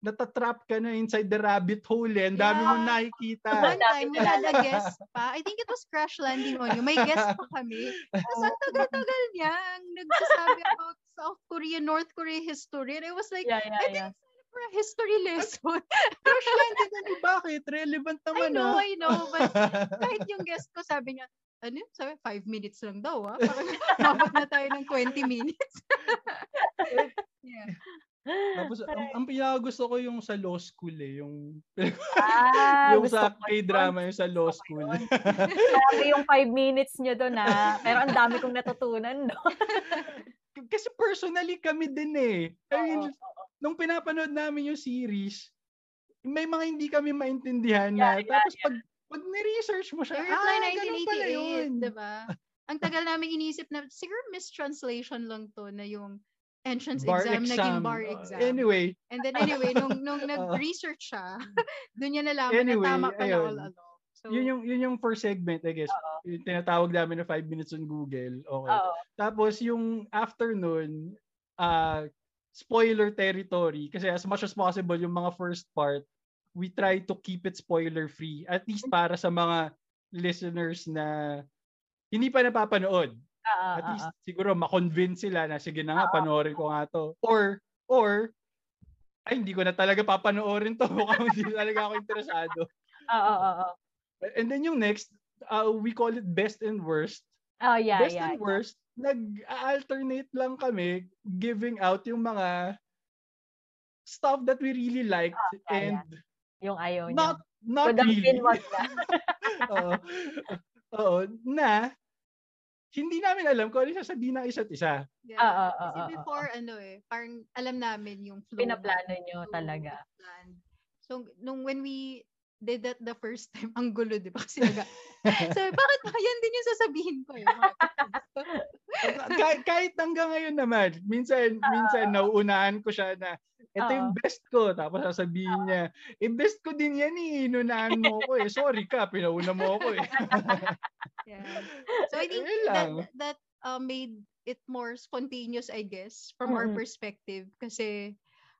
natatrap ka na inside the rabbit hole eh. Ang dami Yeah. mong nakikita. One time, wala na guest pa. I think it was Crash Landing on You. May guest pa kami. Tapos ang tagal-tagal niya. ang Nagsasabi about South Korea, North Korea history. And I was like, Yeah, I yeah, yeah. didn't for a history lesson. Crash landing on you. Bakit? Relevant I naman know, ah. I know. But kahit yung guest ko, sabi niya, ano yun? Sabi, five minutes lang daw, ah. Parang mabot na tayo ng 20 minutes. yeah. Tapos, ang, ang pinakagusto ko yung sa law school eh. Yung, Ah, yung sa K-drama, yung sa law school. Grabe yung five minutes nyo doon ah. Pero ang dami kong natutunan doon. Kasi personally kami din eh. I mean, Oo, nung pinapanood namin yung series, may mga hindi kami maintindihan Yeah, na. yeah, tapos pag pag ni-research mo siya, reply ah, ganun pala yun. 1988, diba? Ang tagal namin inisip na, siguro mistranslation lang to na yung entrance Bar exam, naging exam. bar Uh, exam. Anyway, And then anyway, nung, nung nag-research siya, doon niya nalaman Anyway, na tama pala ayun. all along. So, yun yung yun yung first segment, I guess. Oo. Yung tinatawag namin na 5 minutes on Google. Okay. Oo. Tapos yung afternoon, uh, spoiler territory. Kasi as much as possible, yung mga first part, we try to keep it spoiler free. At least para sa mga listeners na hindi pa napapanood. Oo, At least siguro ma-convince sila na sige na nga, Oo. panoorin ko nga to. Or, or, ay hindi ko na talaga papanoorin to. Mukhang hindi talaga ako interesado. Oo, oo, oo. And then yung next, uh, we call it best and worst. Oh, yeah, best yeah. and worst, nag-alternate lang kami giving out yung mga stuff that we really liked Ah, yeah, and Yung ayaw niya. not not Without really. Oo. Oo, na hindi namin alam kung ano yung sasabihin ng isa't isa. Yeah. Ah, ah, ah, Kasi ah, ah, before, ano eh, parang alam namin yung flow. Pinaplano nyo So, talaga. So, nung when we did that the first time, ang gulo, di ba? Kasi naga, sabi, bakit ba yan din yung sasabihin ko eh. kahit, kahit hanggang ngayon naman, minsan, minsan nauunahan ko siya na, ito yung best ko. Tapos sasabihin niya, eh best ko din yan eh. Inunahan mo ko eh. Sorry ka, pinauna mo ako eh. yeah. So, I think that, that uh, made it more spontaneous, I guess, from our Mm-mm. perspective. Kasi,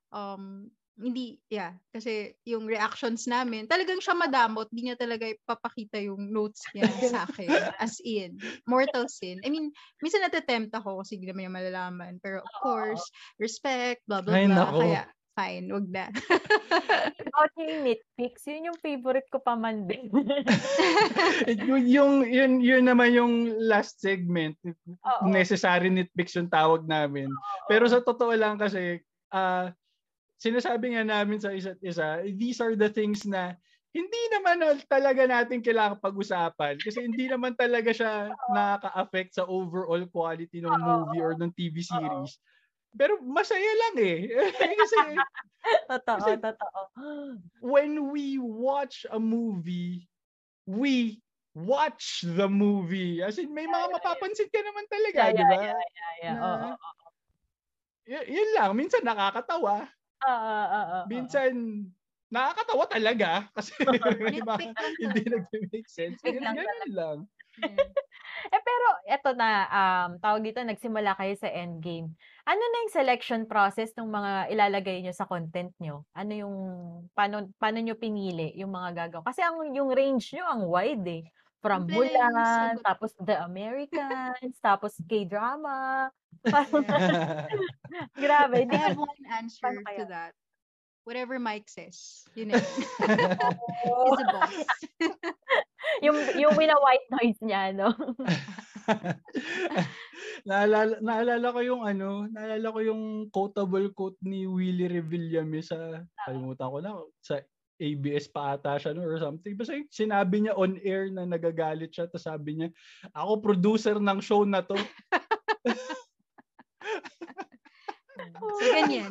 um, hindi, yeah, kasi yung reactions namin, talagang siya madamot, di niya talaga ipapakita yung notes niya sa akin. As in, mortal sin. I mean, minsan natatempt ako kasi hindi naman niya malalaman. Pero of course, respect, blah, blah, Ay, blah. nako. Kaya, fine, wag na. About yung nitpicks, yun yung favorite ko pa man din. yun, yung, yun, yun naman yung last segment. Oo. Necessary nitpicks yung tawag namin. Pero sa totoo lang kasi, ah sinasabi nga namin sa isa't isa, these are the things na hindi naman talaga natin kailangan pag-usapan kasi hindi naman talaga siya nakaka-affect sa overall quality ng movie or ng TV series. Pero masaya lang eh. kasi totoo, Kasi- totoo. when we watch a movie, we watch the movie. As in, may mga mapapansin ka naman talaga, Yeah, di yeah, ba? yeah, yeah, yeah. Na- Oo, Y- yun lang. Minsan nakakatawa. Oo, oo. Minsan nakakatawa talaga. Kasi hindi nag-make sense. Ganun, lang ganun lang. Eh pero eto na, um, tawag dito, nagsimula kayo sa endgame. Ano na yung selection process ng mga ilalagay nyo sa content nyo? Ano yung, paano, paano nyo pinili yung mga gagawa? Kasi ang, yung range nyo, ang wide eh. From galing, Mulan, sagot. tapos The Americans, tapos K-drama. Parang, grabe. I have one answer Paano kaya? to that. Whatever Mike says. Yun na. He's the boss. yung, yung wina-white noise niya, no? naalala, naalala ko yung ano, naalala ko yung quotable quote ni Willie Revillame sa, kalimutan ko na, sa ABS pa ata siya no, or something. Basta sinabi niya on air na nagagalit siya, tapos sabi niya, ako producer ng show na to. So, ganyan.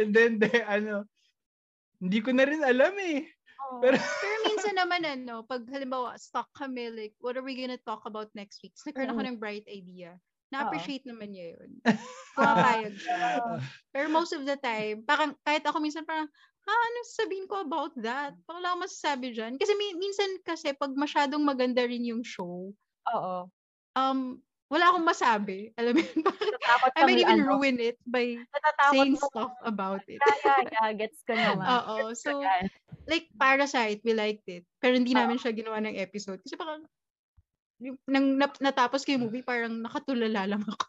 And then, de, ano, hindi ko na rin alam eh. Oo. Pero, Pero minsan naman ano, pag halimbawa stuck kami, like, what are we gonna talk about next week? So, nagkaroon ako ng bright idea. Na-appreciate naman niya yun. Pumapayag siya. Pero most of the time, parang kahit ako minsan parang, ha, ano sabihin ko about that? Parang wala akong masasabi dyan. Kasi mi- minsan kasi pag masyadong maganda rin yung show, Oo. um, wala akong masabi. Alam mo yun? I might even ano, ruin it by saying mo. stuff about it. Yeah, yeah, yeah, gets ko naman. Oo. So, like Parasite, we liked it. Pero hindi namin siya ginawa ng episode. Kasi parang, nang nap- natapos ko yung movie, parang nakatulala lang ako.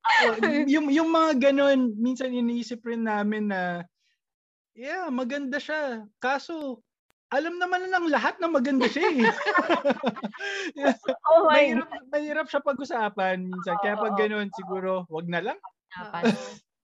yung, yung mga ganun, minsan iniisip rin namin na, yeah, maganda siya. Kaso, alam naman na ng lahat na maganda siya eh. Oh my mahirap, mahirap siya pag-usapan minsan. Kaya pag ganun, siguro, wag na lang.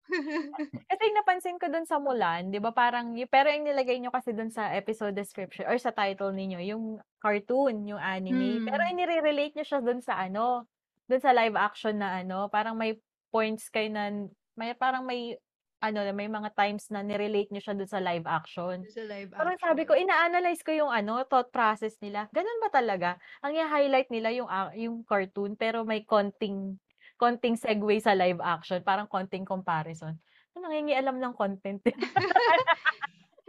Kasi yung napansin ko dun sa Mulan, 'di ba parang pero yung nilagay nyo kasi dun sa episode description or sa title ninyo, yung cartoon, yung anime. Pero Hmm. inire-relate nyo siya dun sa ano, dun sa live action na ano, parang may points kayo na may parang may ano, may mga times na nirelate nyo siya dun sa live action. Sa live Parang sabi ko, action. ina-analyze ko yung ano, thought process nila. Ganun ba talaga? Ang i-highlight nila yung ah, yung cartoon pero may konting konting segue sa live action, parang konting comparison. Ano nangingialam ng content?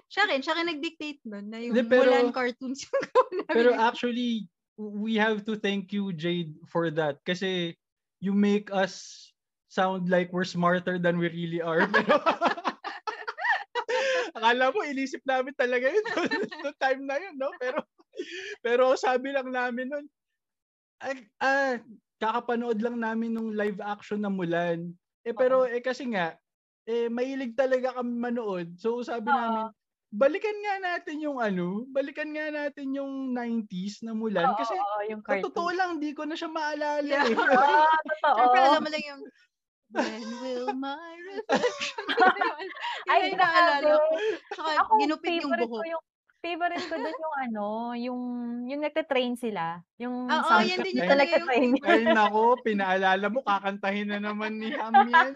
Siya rin, siya rin nag-dictate nun na yung Hindi, pero- Mulan cartoons yung. Pero actually, we have to thank you, Jade, for that. Kasi you make us sound like we're smarter than we really are. Pero akala mo, inisip namin talaga yun no time na yun, no? Pero, pero sabi lang namin nun, ah, ah, kakapanood lang namin nung live action na Mulan. Eh pero eh kasi nga, eh mahilig talaga kami manood. So sabi namin, balikan nga natin yung ano, balikan nga natin yung 90s na Mulan. Kasi oo, yung totoo lang, di ko na siya maalala Yeah. eh. Ah, totoo. Siyempre, alam mo lang yung, when will my reflection Ay, naalala ko. Saka, Ako, ginupit yung buhok. ko yung favorite ko dun yung ano, yung yung nagte-train sila. Yung Oo, yan din na yung talaga yung nagte-train. Ay nako, pinaalala mo, kakantahin na naman ni Ham yan.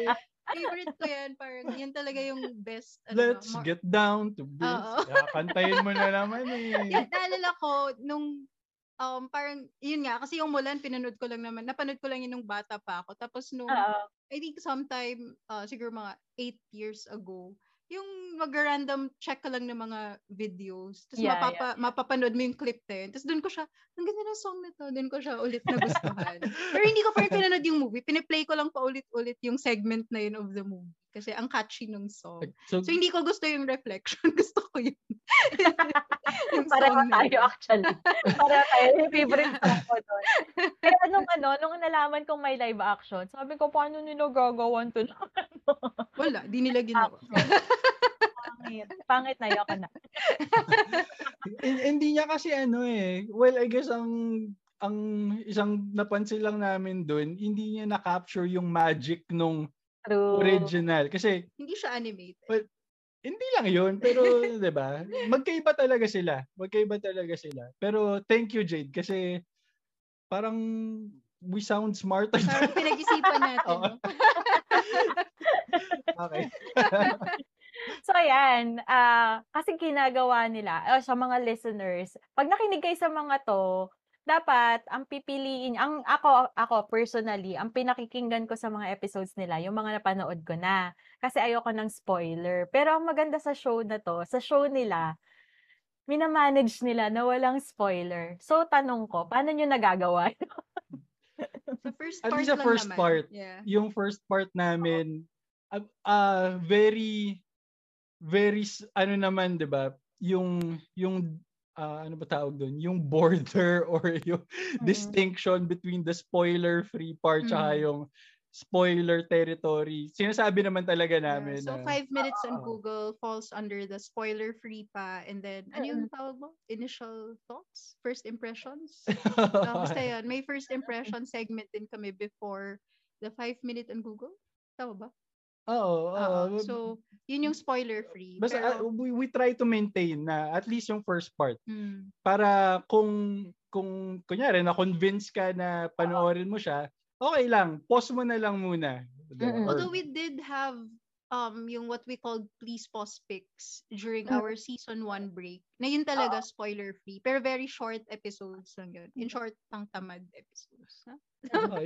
Eh, favorite ko yan. Parang, yan talaga yung best. Ano, Let's more- get down to. Oo. Kakantahin mo na naman eh. Yan, naalala ko, nung, um, parang, yun nga, kasi yung Mulan, pinanood ko lang naman, napanood ko lang yun nung bata pa ako. Tapos nung, Oo. I think sometime, uh, siguro mga 8 years ago, yung mag-random check ka lang ng mga videos. Tapos Yeah, mapapa, mapapanood mo yung clip yun. Tapos doon ko siya, ang ganda ng song na to. Doon ko siya ulit nagustuhan. Pero hindi ko pa rin pinanood yung movie. Piniplay ko lang pa ulit-ulit yung segment na yun of the movie. Kasi ang catchy ng song. So, So hindi ko gusto yung reflection. Gusto ko yun. yung Pareho song na tayo actually. Pareho tayo. Yung favorite song ko doon. Kaya nung ano, nung nalaman kong may live action, sabi ko, paano nila gagawan to? Wala, di nila ginawa. Pangit. Pangit na yoko na. hin- hindi niya kasi ano eh. Well, I guess ang ang isang napansin lang namin doon, hindi niya na-capture yung magic nung True. original. Kasi Hindi siya animated. Well, hindi lang yun, pero 'di ba? Magkaiba talaga sila. Magkaiba talaga sila. Pero thank you Jade kasi parang we sound smarter. Parang pinag-isipan natin. No? okay. So ayan, ah kasi ginagawa nila oh, sa mga listeners, pag nakinig kayo sa mga 'to, dapat ang pipiliin ang ako ako personally, ang pinakikinggan ko sa mga episodes nila, yung mga napanood ko na. Kasi ayoko ng spoiler. Pero ang maganda sa show na 'to, sa show nila, mina-manage nila na walang spoiler. So tanong ko, paano niyo nagagawa? Sa first At part least sa lang first naman. part. Yeah. Yung first part namin uh, uh, very very ano naman 'di ba? Yung yung ah, ano ba tawag doon? Yung border or yung distinction between the spoiler free part tsaka Mm. yung spoiler territory. Sinasabi naman talaga Yeah. namin So, na five minutes on Oo. Google falls under the spoiler-free pa. And then, ano yung tawag mo? Initial thoughts? First impressions? Uh, basta yun. May first impression segment din kami before the five minute on Google. Tama ba? Oo, oo. So, yun yung spoiler-free. Basta ah, Pero, we, we try to maintain na at least yung first part hmm, para kung kung kunyari na convince ka na panoorin mo siya, okay lang, pause mo na lang muna. Or- although we did have um yung what we called please pause pics during Mm. our season 1 break. Na yun talaga spoiler-free. Pero very short episodes lang yun. In short, pang tamad episodes. Ha?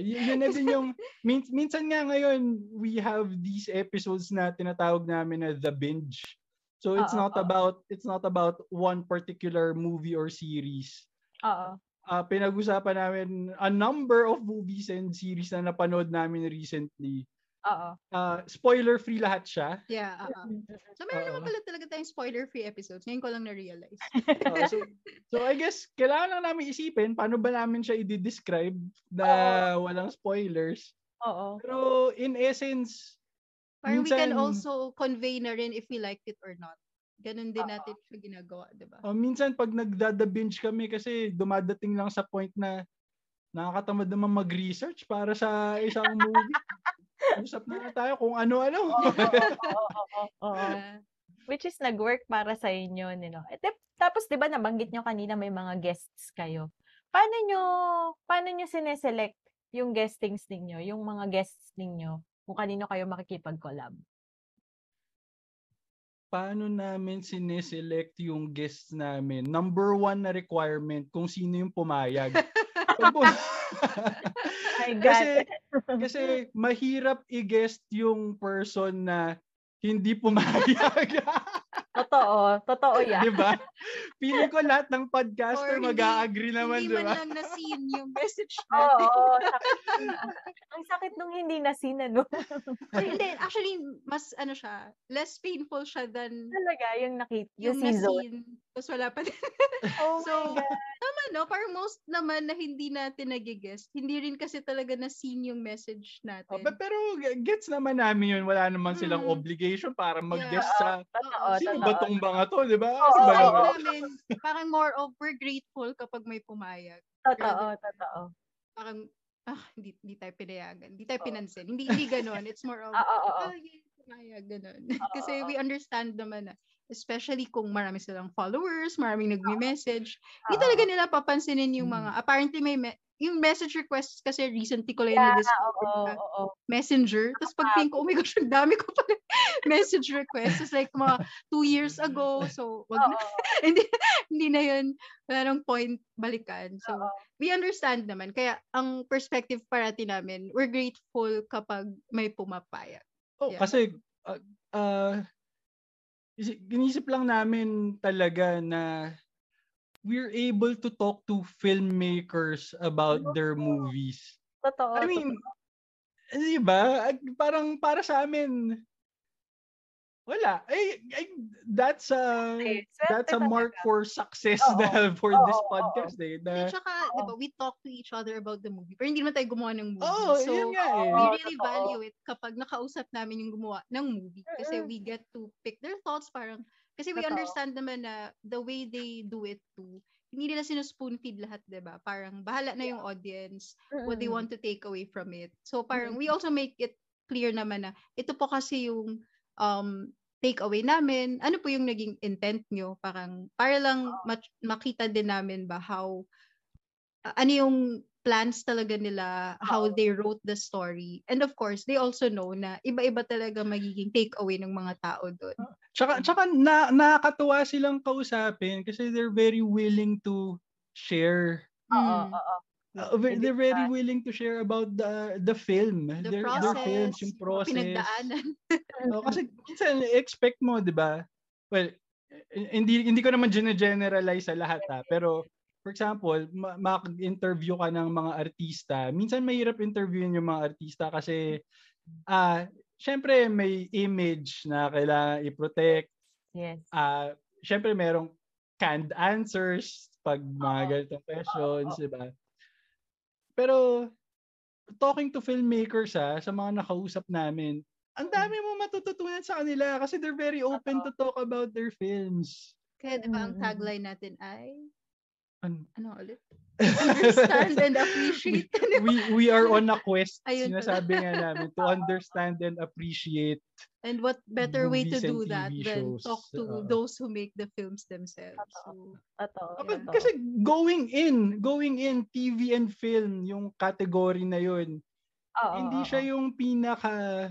Y- yun na din yung min- minsan nga ngayon we have these episodes na tinatawag namin na the binge. So it's Oo, not about it's not about one particular movie or series. Oo. Ah, pinag-usapan namin a number of movies and series na napanood namin recently. Oo. Ah, spoiler free lahat siya. Yeah. oo. So, meron naman pala talaga tayong spoiler-free episodes. Ngayon ko lang na-realize. So, so I guess kailangan lang namin isipin paano ba namin siya i-describe na walang spoilers. Oo. Pero in essence, Parang we can Minsan- also convey na rin if we liked it or not. Ganun din Oo. natin siya ginagawa, di ba? uh, minsan pag nagdada binge kami kasi dumadating lang sa point na nakakatamad naman mag-research para sa isang movie. Usap na tayo kung ano-ano. Oo, oo, oo. Ah, Which is nag-work para sa inyo, nino. Eh, tip- tapos 'di ba nabanggit nyo kanina may mga guests kayo. Paano nyo paano nyo sineselect yung guestings ninyo, yung mga guests ninyo, kung kanino kayo makikipag-collab? Paano namin sineselect yung guests namin? Number one na requirement kung sino yung pumayag. Kasi kasi mahirap i-guest yung person na hindi pumayag. Totoo, totoo yan. di ba? Feeling ko lahat ng podcaster Or hindi- mag-a-agree naman, Hindi di man ba? lang na-seen yung message Oo, natin. sakit. Sakit nung hindi na no? Ay, hindi, actually, mas ano siya, less painful siya than Talaga, yung nakita, yung yung season. na-seen. Tapos wala pa din. Oh So, my God. Tama, no? Parang most naman na hindi natin nagigest, hindi rin kasi talaga na-seen yung message natin. Oh, pe- pero gets naman namin yun. Wala naman silang Mm. obligation para mag-guest Yeah. sa... Totoo, Sino ba tong mga to, di ba? Oo, Ano ba Side naman? oo. namin, parang more of we're grateful kapag may pumayag. Totoo, totoo. Parang, ah, hindi, hindi tayo pinayagan. Hindi tayo Oo. pinansin. Hindi, hindi ganon. It's more of, Oo, oo, oo. ah, yeah. Oo, Kasi we understand naman na, especially kung marami silang followers, maraming nagme-message, hindi talaga nila papansinin yung Mm. mga, apparently may, me- yung message requests kasi recently ko lang Yeah, na-discover oo, na oo. messenger. Tapos pag tingin ko, oh my gosh, ang dami ko pa message requests. It's like mga two years ago. So, wag na, hindi, hindi na yun, wala nang point balikan. So, oo. we understand naman. Kaya, ang perspective parati namin, we're grateful kapag may pumapayag. Oh, Yeah. kasi uh, uh, ginisip lang namin talaga na we're able to talk to filmmakers about their movies. Totoo. I mean, di ba? Parang para sa amin, wala. Ay, ay, that's a Swerte. that's a mark talaga. for success Oo. dahil for Oo, this oo. podcast eh. At Na, saka, di ba, we talk to each other about the movie. Pero hindi naman tayo gumawa ng movie. oh, so, yun nga eh. we really value it kapag nakausap namin yung gumawa ng movie. Kasi we get to pick their thoughts. Parang, kasi we Totoo. understand naman na the way they do it too, hindi nila sinuspoon feed lahat, di ba? Parang bahala na yung audience what they want to take away from it. So parang we also make it clear naman na ito po kasi yung um take away namin. Ano po yung naging intent nyo? Parang para lang mak- makita din namin ba how uh, ano yung plans talaga nila, how they wrote the story. And of course, they also know na iba-iba talaga magiging take away ng mga tao doon. Tsaka, tsaka na, nakakatuwa silang kausapin kasi they're very willing to share. Oo, Mm. oo. Uh, they're very willing to share about the the film. The their, process, their films, yung process. pinagdaanan. Oh, kasi minsan expect mo, 'di ba? Well, eh, hindi hindi ko naman generalize sa lahat ha, pero for example, ma- mag-interview ka ng mga artista. Minsan mahirap interviewin yung mga artista kasi ah syempre may image na kailangan i-protect. Yes. Ah, syempre merong canned answers pag mga Oo. ganitong questions, 'di ba? Pero talking to filmmakers ha, sa mga nakausap namin, ang dami mo matututunan sa kanila kasi they're very open to talk about their films. Kaya di ba ang tagline natin ay, An- ano ulit? Understand and appreciate. we we are on a quest. Ayun. Sinasabi nga namin to understand and appreciate. And what better way to do that TV than shows, talk to oo. those who make the films themselves. Ah, Yeah. totoo. Kasi going in, going in TV and film, yung category na yun, Oo, hindi siya yung pinaka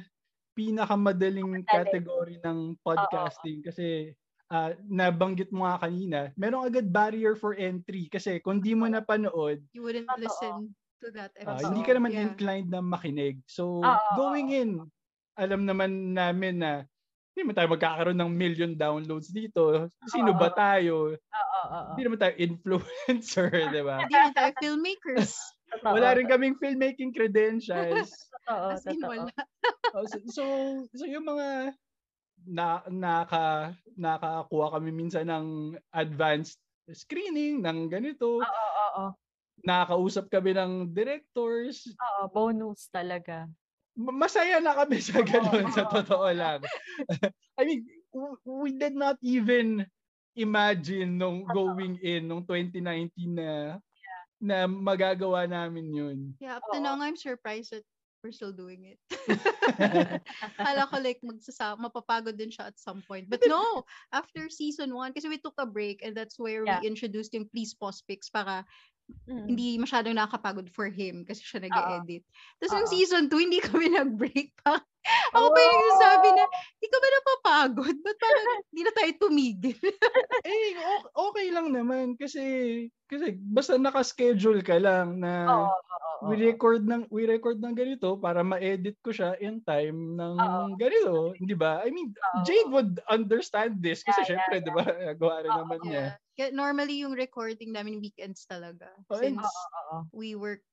pinakamadaling Madali. category ng podcasting kasi ah, nabanggit mo nga kanina, merong agad barrier for entry kasi kung di mo napanood, you wouldn't Totoo. listen to that ah, episode. hindi ka naman Yeah. inclined na makinig. So, oo, going in, alam naman namin na hindi naman tayo magkakaroon ng million downloads dito. Sino ba Oo. tayo? Hindi naman tayo influencer, di ba? Hindi na tayo filmmakers. Totoo, Wala rin kaming filmmaking credentials. Totoo, As in, totoo. wala. Oh, so, so, so yung mga na naka nakakuha kami minsan ng advanced screening ng ganito. Oo, oo, oo. Nakakausap kami ng directors. Oo, bonus talaga. Ma- Masaya na kami sa ganun, sa Oo. totoo lang. I mean, w- we did not even imagine nung going in nung 2019 na na magagawa namin yun. Yeah, up to now, I'm surprised that we're still doing it. Kala ko like magsasa mapapagod din siya at some point. But no, after season one, kasi we took a break and that's where Yeah. we introduced yung Please Pause Pics para Mm. hindi masyadong nakakapagod for him kasi siya nag-edit. Tapos yung season 2, hindi kami nag-break pa. Ako pa yung nagsasabi na, hindi ka ba napapagod? Ba't parang hindi na tayo tumigil? eh, okay lang naman kasi kasi basta naka-schedule ka lang na Oo, oo, oo. we record ng we record ng ganito para ma-edit ko siya in time ng Oo. ganito, 'di ba? I mean, Oo. Jade would understand this kasi Yeah, yeah, syempre, 'di ba? Gawa rin Oo, naman niya. Yeah. Kaya normally yung recording namin weekends talaga. Oh, Since Oo, oo. we work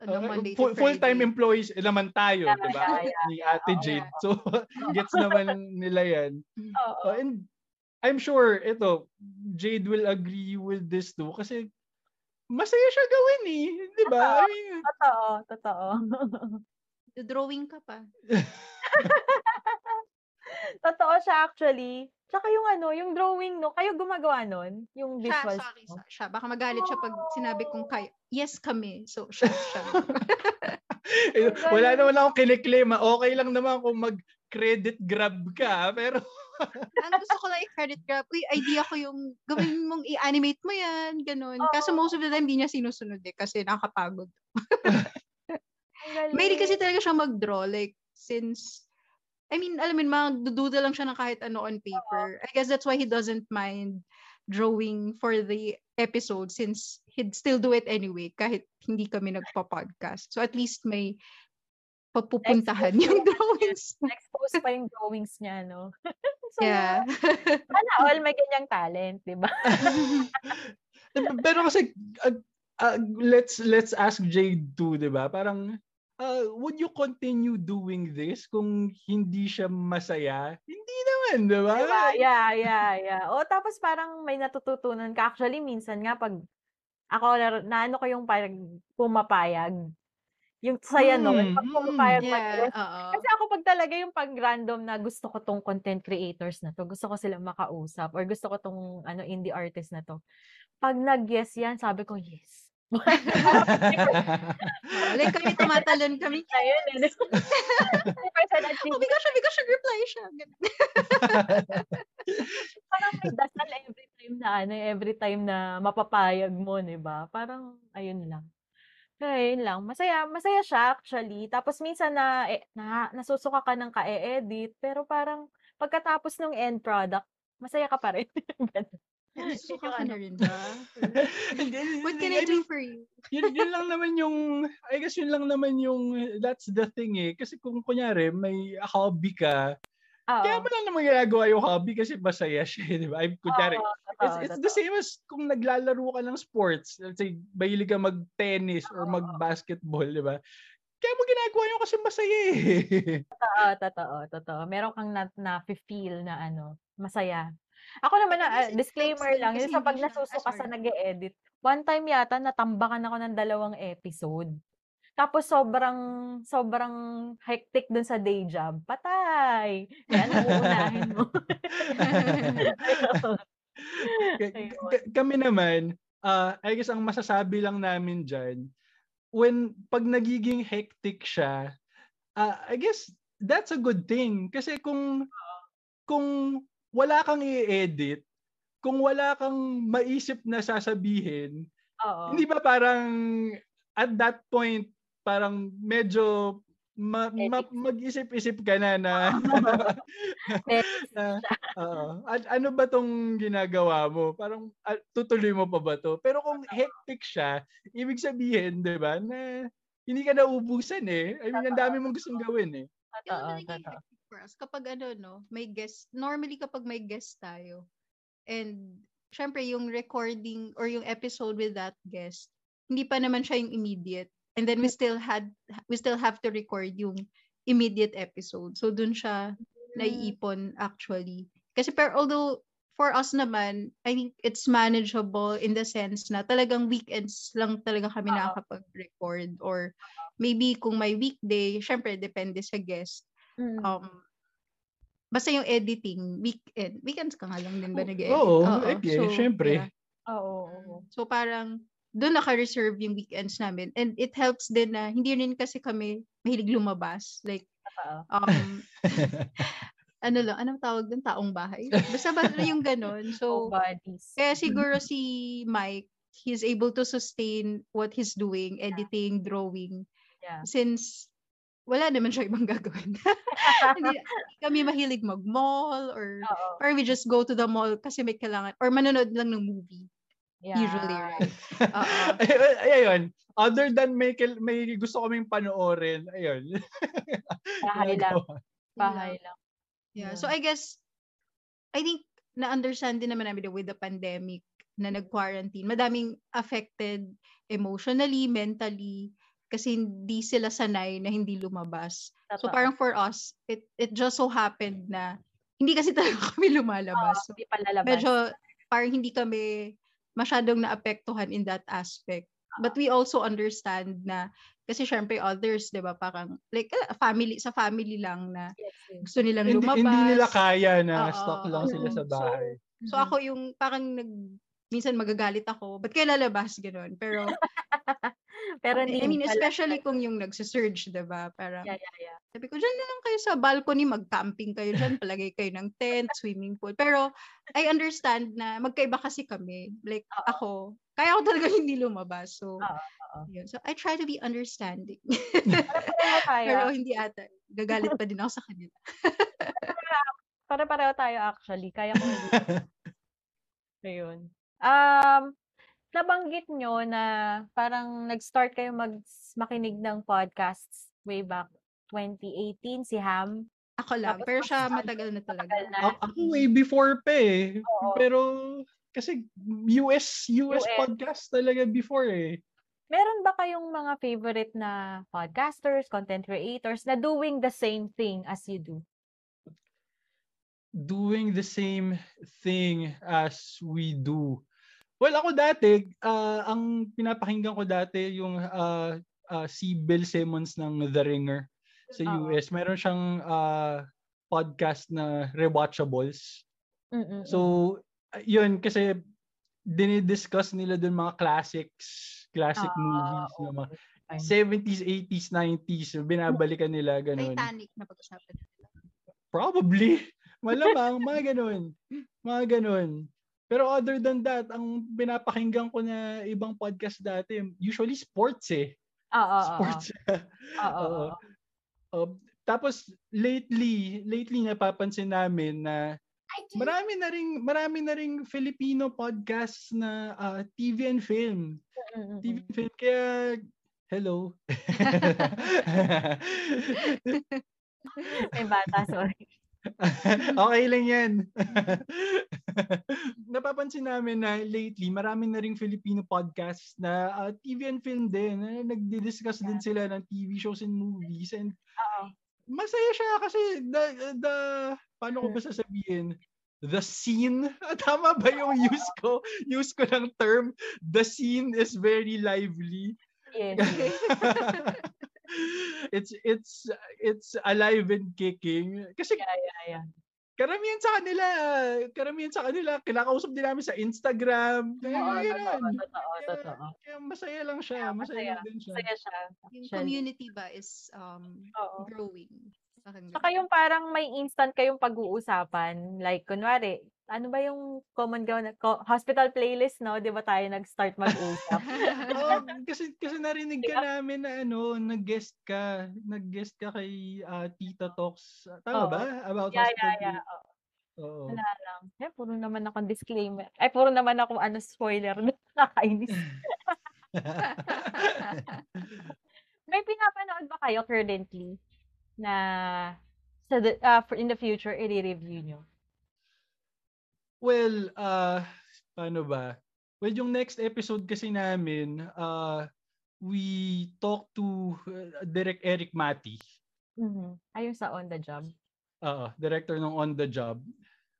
Uh, Monday full, to full-time employees eh, naman tayo, Yeah, 'di ba? yeah, yeah, Ni Ate. Jade. So gets naman nila 'yan. Oo. Oh, and I'm sure ito Jade will agree with this too kasi masaya siya gawin eh, 'di ba? I mean, Totoo, totoo. drawing ka pa. Totoo siya actually. Tsaka yung ano, yung drawing, no? Kayo gumagawa nun? Yung Siya, visuals. sorry, no? siya. Baka magalit siya pag sinabi kong kayo. Yes, kami. So, siya, siya. Eh, Wala naman akong kiniklaim. Okay lang naman kung mag-credit grab ka. Pero Ang gusto ko lang i-credit grab. Uy, idea ko yung gawin mong i-animate mo yan. Ganun. Kaso Oo. most of the time, hindi niya sinusunod eh. Kasi nakakapagod. Mahilig kasi talaga siya mag-draw. Like, since, I mean, alam mo, magdududa lang siya ng kahit ano on paper. I guess that's why he doesn't mind drawing for the episode since he'd still do it anyway kahit hindi kami nagpa-podcast. So at least may papupuntahan Expose yung drawings. Expose pa yung drawings niya, no? so, Yeah. Sana all may ganyang talent, di ba? pero kasi uh, uh, let's let's ask Jade too, 'di ba? Parang uh, would you continue doing this kung hindi siya masaya? Hindi naman, 'di ba? Diba? Yeah, yeah, yeah. O tapos parang may natututunan ka. Actually, minsan nga pag ako na, na ano ko yung parang pumapayag. Yung saya Mm, nun, pag mm, pumapayag yeah, mag-guest. oo. Kasi ako pag talaga yung pag random na gusto ko tong content creators na to, gusto ko silang makausap or gusto ko tong ano indie artist na to. Pag nag-yes yan, sabi ko yes. Like kami tumatalon kami. Ayun, eh. 50% Oh my gosh, oh my gosh, nag-reply siya. Parang may dasal every time na ano, every time na mapapayag mo, 'di ba? Parang ayun lang. Kaya yun lang. Masaya, masaya siya actually. Tapos minsan na, eh, na nasusuka ka ng ka-edit, pero parang pagkatapos ng end product, masaya ka pa rin. Yung ka ano. rin ba? What can I do for you? yun, yun lang naman yung, I guess yun lang naman yung, that's the thing eh. Kasi kung kunyari, may hobby ka, Oo. kaya mo lang naman ginagawa yung hobby kasi masaya siya, eh, di ba? Ay, kunyari, Oo, it's, it's the same as kung naglalaro ka ng sports. Let's say, mahilig ka mag-tennis or mag-basketball, di ba? Kaya mo ginagawa yun kasi masaya eh. Totoo, totoo, totoo. Meron kang na, na-feel na ano, masaya. Ako naman na, ah, disclaimer lang, kasi yung sa pag siya- ah, sa sorry. nag-edit, one time yata natambakan ako ng dalawang episode. Tapos sobrang, sobrang hectic dun sa day job. Patay! Kaya ano uunahin mo? Ayun. K- Ayun. k- kami naman, ah I guess ang masasabi lang namin dyan, when, pag nagiging hectic siya, ah I guess that's a good thing. Kasi kung, kung wala kang i-edit, kung wala kang maisip na sasabihin, Oo. hindi ba parang at that point, parang medyo ma- ma- mag-isip-isip ka na na, oo. At ano ba tong ginagawa mo? Parang ah, tutuloy mo pa ba to? Pero kung hectic siya, ibig sabihin, 'di ba, na hindi ka naubusan eh. I mean, ang dami mong gustong gawin eh. Totoo, totoo. For us, kapag ano, no, may guest, normally kapag may guest tayo, and syempre yung recording or yung episode with that guest, hindi pa naman siya yung immediate. And then we still had, we still have to record yung immediate episode. So dun siya naiipon actually. Kasi pero although for us naman, I think it's manageable in the sense na talagang weekends lang talaga kami Oo. nakakapag-record or maybe kung may weekday, syempre depende sa guest. Mm. Um, basta yung editing, weekend, weekends ka nga lang din ba nag-edit? Oo, okay, syempre. yeah. Oo, oo. So parang doon naka-reserve yung weekends namin. And it helps din na hindi rin kasi kami mahilig lumabas. Like, um, ano lang, anong tawag doon? Taong bahay? Basta ba yung ganun? So, kaya siguro si Mike, he's able to sustain what he's doing, editing, drawing. Yeah. Since wala naman siya ibang gagawin. Kami mahilig mag-mall or Oo. or we just go to the mall kasi may kailangan or manonood lang ng movie Yeah. usually, right? Oo. Ay- ay- ayun. Other than may, may gusto kaming panoorin, ayun. Bahay lang. Bahay lang. Yeah. Yeah. So I guess I think na-understand din naman namin with the pandemic na nag-quarantine, madaming affected emotionally, mentally, kasi hindi sila sanay na hindi lumabas. So Totoo. parang for us, it it just so happened na hindi kasi talaga kami lumalabas. So, Hindi medyo parang hindi kami masyadong naapektuhan in that aspect. But we also understand na Kasi syempre others, 'di ba, parang like ah, family sa family lang na Yes, yes. gusto nilang Hindi, lumabas. hindi nila kaya na Oo, stock lang sila sa bahay. So ako yung parang nag minsan magagalit ako, ba't kayo lalabas ganun? Pero Pero I hindi mean, pala. especially kung yung nagsisurge, 'di ba? Parang Yeah, yeah, yeah. sabi ko, dyan na lang kayo sa balcony, mag-camping kayo dyan, palagay kayo ng tent, swimming pool. Pero I understand na magkaiba kasi kami. Like Oo. ako, kaya ko talaga hindi lumabas. So, yun. So I try to be understanding. Pero hindi ata. Gagalit pa din ako sa kanila. Para-pareho tayo actually. Kaya ko hindi. Ayun. Um, nabanggit nyo na parang nag-start kayo mag makinig ng podcasts way back 2018, si Ham. Ako lang. Tapos Pero siya matagal na talaga. Matagal na. Ako way before pa eh. Oo. Pero kasi US US US. podcast talaga before eh. Meron ba kayong mga favorite na podcasters, content creators na doing the same thing as you do? Doing the same thing as we do. Well, ako dati, ah, ang pinapakinggan ko dati yung ah, ah, si Bill Simmons ng The Ringer sa. US. Meron siyang ah, podcast na Rewatchables. Mm-mm. So, uh, yun, kasi dinidiscuss nila dun mga classics, classic Ah, movies, na mga okay. 70s, 80s, 90s, binabalikan nila, ganun. Titanic na pag-usapan nila. Probably. Malamang, mga ganun. Mga ganun. Pero other than that, ang pinapakinggan ko na ibang podcast dati, usually sports eh. Oo, oo, oo. Sports. Oo. Uh, tapos lately, lately napapansin namin na marami na ring marami na ring Filipino podcasts na ah, TV and film. TV and film kaya hello. May bata, sorry. okay lang yan. Napapansin namin na lately, marami na ring Filipino podcasts na ah, TV and film din. Na nagdi-discuss din sila ng TV shows and movies. And masaya siya kasi the, the paano ko ba sasabihin? The scene, tama ba yung use ko? Use ko ng term, the scene is very lively. Yes. It's it's it's alive and kicking kasi Yeah, yeah, yeah. karamihan sa kanila, karamihan sa kanila, kinakausap din namin sa Instagram. Kaya, Oo, totoo, totoo, Kaya- totoo. Kaya masaya lang siya. Yeah, masaya, masaya. din siya. Masaya siya. Yung community ba is um Oo. growing. Saka yung parang may instant kayong pag-uusapan. Like, kunwari, ano ba yung common ground? na- ko- Hospital playlist, no? Di ba tayo nag-start mag-usap? Oo, kasi kasi narinig ka namin na ano, nag-guest ka, nag-guest ka kay ah, Tita Talks. Tama Oo. ba? About yeah, hospital yeah, yeah. Oo. Oo. Wala lang. Eh, puro naman akong disclaimer. Ay, puro naman akong ano, spoiler. Nakakainis. May pinapanood ba kayo currently na sa the, ah, for in the future, i-review nyo? Well, uh, paano ba? Well, yung next episode kasi namin, uh, we talk to uh, Direct Eric Mati. Mhm. Ayun sa on the job. Oo, director ng On the Job.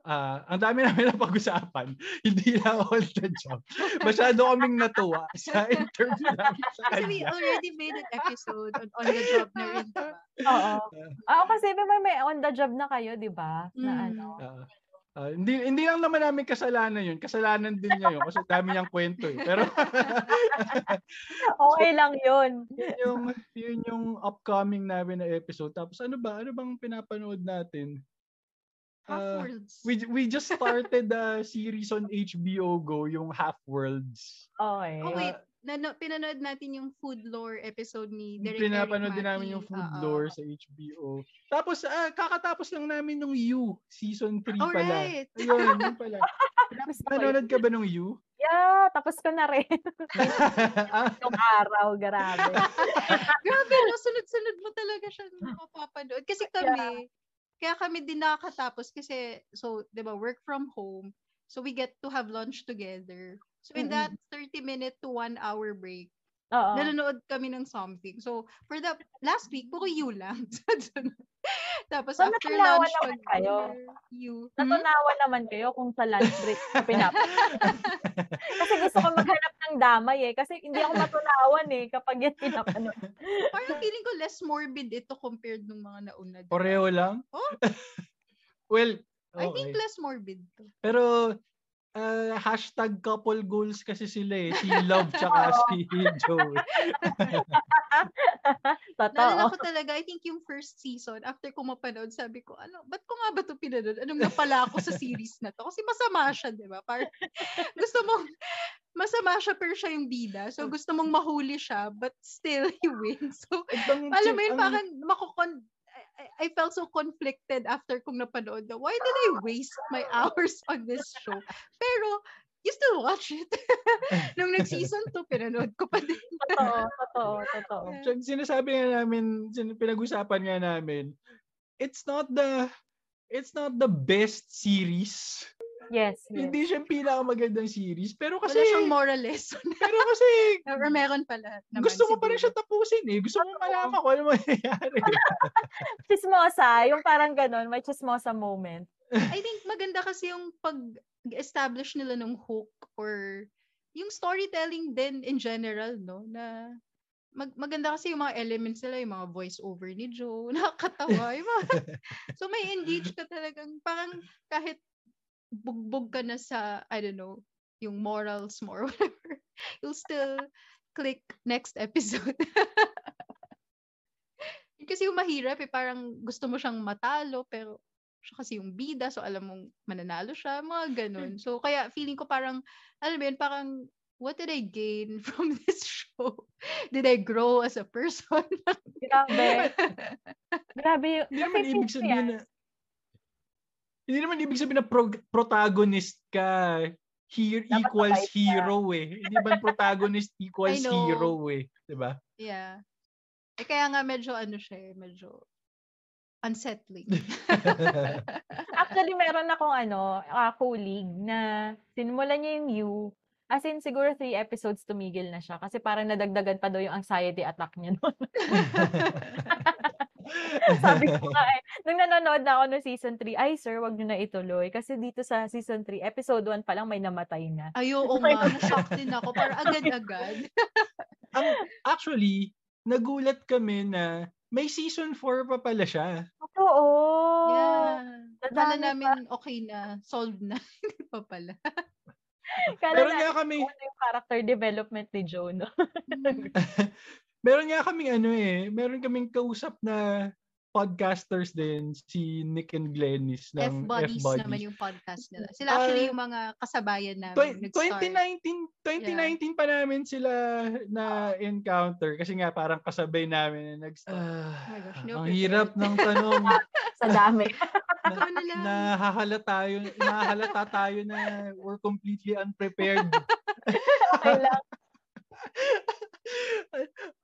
Ah, ang dami namin na pag-usapan. Hindi lang on the job. Masyado kaming natuwa sa interview namin sa Kasi we already made an episode on, on the job na rin, diba? Oo. Oo, kasi may, may on the job na kayo, di ba? Na Mm. ano. Ah, ah, hindi hindi lang naman namin kasalanan yun. Kasalanan din niya yun kasi dami niyang kwento eh. Pero Okay lang yun. yun yung yun yung upcoming namin na episode. Tapos ano ba? Ano bang pinapanood natin? Ah, Half-worlds. we we just started the series on HBO Go, yung Half Worlds. Okay. Oh, wait. Na, na, pinanood natin yung food lore episode ni Derek Pinapanood Eric din namin yung Food Oo. Lore sa HBO. Tapos ah, kakatapos lang namin nung You season 3 pala. Alright. Ayun, yun pala. Nanonood ka ba nung You? Yeah, tapos ko na rin. Ah, Yung araw, grabe. Grabe, no? Sunod-sunod mo talaga siya mapapanood. Kasi kami, kaya kami din nakakatapos kasi, so, di ba, work from home. So, we get to have lunch together. So, in that 30 minute to 1 hour break, Oo. nanonood kami ng something. So, for the last week, puro you lang. Tapos So, after lunch, naman pag kayo? you. Hmm? Natunawa naman kayo kung sa lunch break na pinap. Kasi gusto ko maghanap ng damay eh. Kasi hindi ako matunawan eh kapag yan pinapanood. Parang feeling ko less morbid ito compared nung mga nauna. Pareho lang? Oh. well, I think okay. less morbid to. Pero, ah, hashtag couple goals kasi sila eh. Si Love tsaka si Joey. Totoo. Naalala ko talaga, I think yung first season, after ko mapanood, sabi ko, ano, ba't ko nga ba ito pinanood? Anong napala ako sa series na to? Kasi masama siya, di ba? Parang, gusto mong, masama siya pero siya yung bida. So, gusto mong mahuli siya, but still, he wins. So, alam mo yun, ang- parang makukon, I, felt so conflicted after kong napanood na, why did I waste my hours on this show? Pero, you still watch it. Nung nag-season 2, pinanood ko pa din. Totoo, totoo, totoo. Tsaka sinasabi nga namin, pinag-usapan nga namin, it's not the it's not the best series. Yes, yes. Hindi siya pinakamagandang series. Pero Wala kasi, siyang moral lesson. pero kasi, Or meron pala. naman gusto mo pa rin siya tapusin eh. Gusto mo malaman kung ano mangyayari. Chismosa, yung parang ganun, may chismosa moment. I think maganda kasi yung pag-establish nila ng hook or yung storytelling din in general, no? Na mag maganda kasi yung mga elements nila, yung mga voice over ni Joe, nakakatawa. Yung mga, so may engage ka talagang, parang kahit bugbog ka na sa, I don't know, yung morals mo or whatever, you'll still click next episode. Kasi yung mahirap eh, parang gusto mo siyang matalo, pero siya kasi yung bida, so alam mong mananalo siya, mga ganun. So, kaya feeling ko parang, alam mo yun, parang, what did I gain from this show? Did I grow as a person? Grabe. Grabe yung... Hindi naman ibig sabihin na hindi naman ibig sabihin na prog- protagonist ka. Here Dapat equals mabait ka. hero eh. Hindi ba protagonist equals hero eh. 'Di ba? yeah. Eh, kaya nga medyo ano siya eh, medyo unsettling. Actually, meron akong ano, uh, colleague na sinimulan niya yung You. As in, siguro three episodes tumigil na siya. Kasi parang nadagdagan pa daw yung anxiety attack niya noon. Sabi ko nga eh, nung nanonood na ako no season 3, ay sir, wag niyo na ituloy. Kasi dito sa season 3, episode 1 pa lang may namatay na. Ay, oo nga, na-shock din ako. Parang agad-agad. Ang actually nagulat kami na may season 4 pa pala siya. Oo. yeah. Kala namin okay na, solved na. Hindi pa pala. Kala namin nga kami ano yung character development ni Joe, no? Meron nga kaming ano eh, meron kaming kausap na podcasters din, si Nick and Glennis ng F-Buddies F-Buddies. naman yung podcast nila. Sila actually Ah, yung mga kasabayan namin. Nag-start. 2019, 2019 pa namin sila na encounter kasi nga parang kasabay namin na nag Oh my gosh, no ang hirap ng tanong Sa dami. na, na lang. nahahala tayo nahahalata tayo na we're completely unprepared okay lang.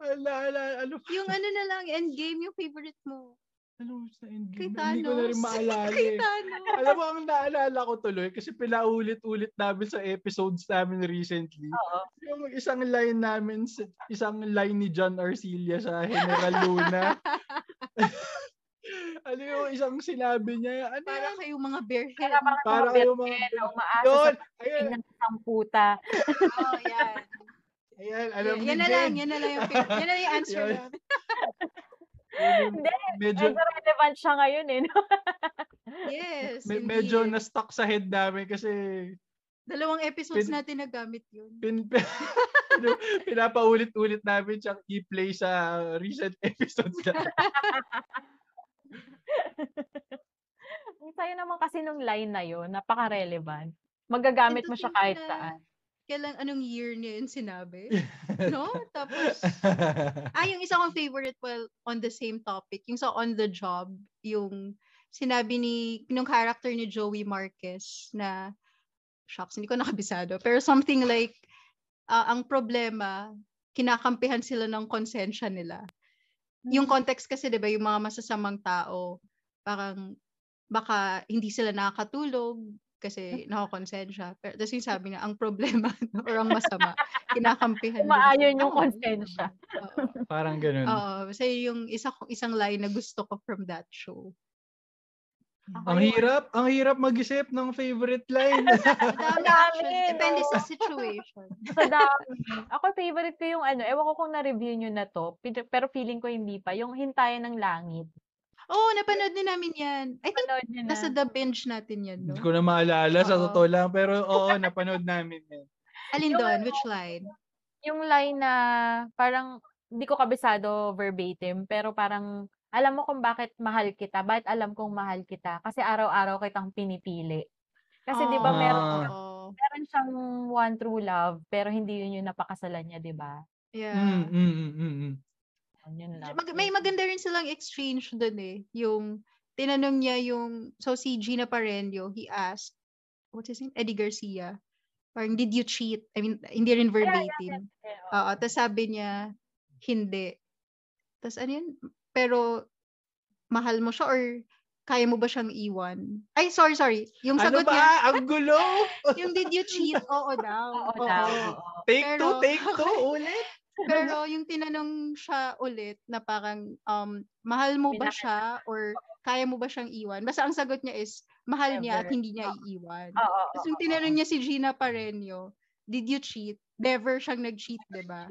ala, ala, ano Yung ano na lang, endgame yung favorite mo. ano sa Kay endgame hindi ko na rin Thanos. maalala Kay eh. Thanos. alam mo ang naalala ko tuloy kasi pinaulit-ulit namin sa episodes namin recently Oo. yung isang line namin sa- isang line ni John Arcilla sa General Luna ano yung isang sinabi niya ano Para yan? kayong mga bearhead. Para parang para mga kayo mga Berken na umaasa yun sa ng puta. Oh, yan. Ayan alam yan, yan na lang, yan na lang yung, yan na lang yung answer Yun. Hindi, medyo Medyo relevant siya ngayon eh. No? Yes, me- medyo indeed. na-stuck sa head namin kasi Dalawang episodes Pin- natin nagamit yun. pin, pin, pinapaulit-ulit namin siyang i-play sa recent episodes na. Ang saya naman kasi nung line na yun, napaka-relevant. Magagamit And mo siya kahit na saan. Kailan, anong year niya yun sinabi? no? Tapos, ah, yung isa kong favorite, well, on the same topic, yung sa On the Job, yung sinabi ni, nung character ni Joey Marquez na, shucks, hindi ko nakabisado, pero something like, ah, ang problema, kinakampihan sila ng konsensya nila. Yung context kasi, di ba, yung mga masasamang tao, parang, baka hindi sila nakakatulog kasi nakakonsensya. Pero tapos yung sabi niya, ang problema or ang masama, kinakampihan. sila. yung konsensya. Oo. Parang ganun. Oo. Kasi yung isa, ko- isang line na gusto ko from that show. Ang hirap, ang hirap mag-isip ng favorite line. Actually. Depende sa situation. Sa dami. Ako favorite ko yung ano, ewan ko kung na-review nyo na to, pero feeling ko hindi pa, yung Hintayan ng Langit. Oo, oh, napanood din namin yan. I think na. nasa the bench natin yan, no? Hindi ko na maalala sa Oo. totoo lang. Pero oo, napanood namin yan. Alin Yung doon? ano, Which line? Yung line na parang hindi ko kabisado verbatim, pero parang alam mo kung bakit mahal kita. Bakit alam kong mahal kita? Kasi araw-araw kitang pinipili. Kasi 'di ba meron. Oo. meron siyang one true love, pero hindi yun yung napakasalan niya, 'di ba? Yeah. Mm, mm, mm, mm, mm. Yun lang. Mag- may maganda rin silang exchange doon eh. Yung tinanong niya yung, so si Gina Parendio, he asked, what's his name? Eddie Garcia. Parang, did you cheat? I mean, hindi rin verbatim. Oo, tapos sabi niya, hindi. Tapos ano yun? Pero, mahal mo siya or kaya mo ba siyang iwan? Ay, sorry, sorry. Yung Ano sagot ba? niya, Ang gulo! yung did you cheat? Oo daw. Oo Oo. daw. Take Pero- two, take two, ulit. Pero yung tinanong siya ulit na parang um, mahal mo ba siya or kaya mo ba siyang iwan? Basta ang sagot niya is mahal niya at Never. hindi niya iiwan. Oo, oo, Tapos yung tinanong niya si Gina Parenio, did you cheat? Never siyang nag-cheat, 'di ba?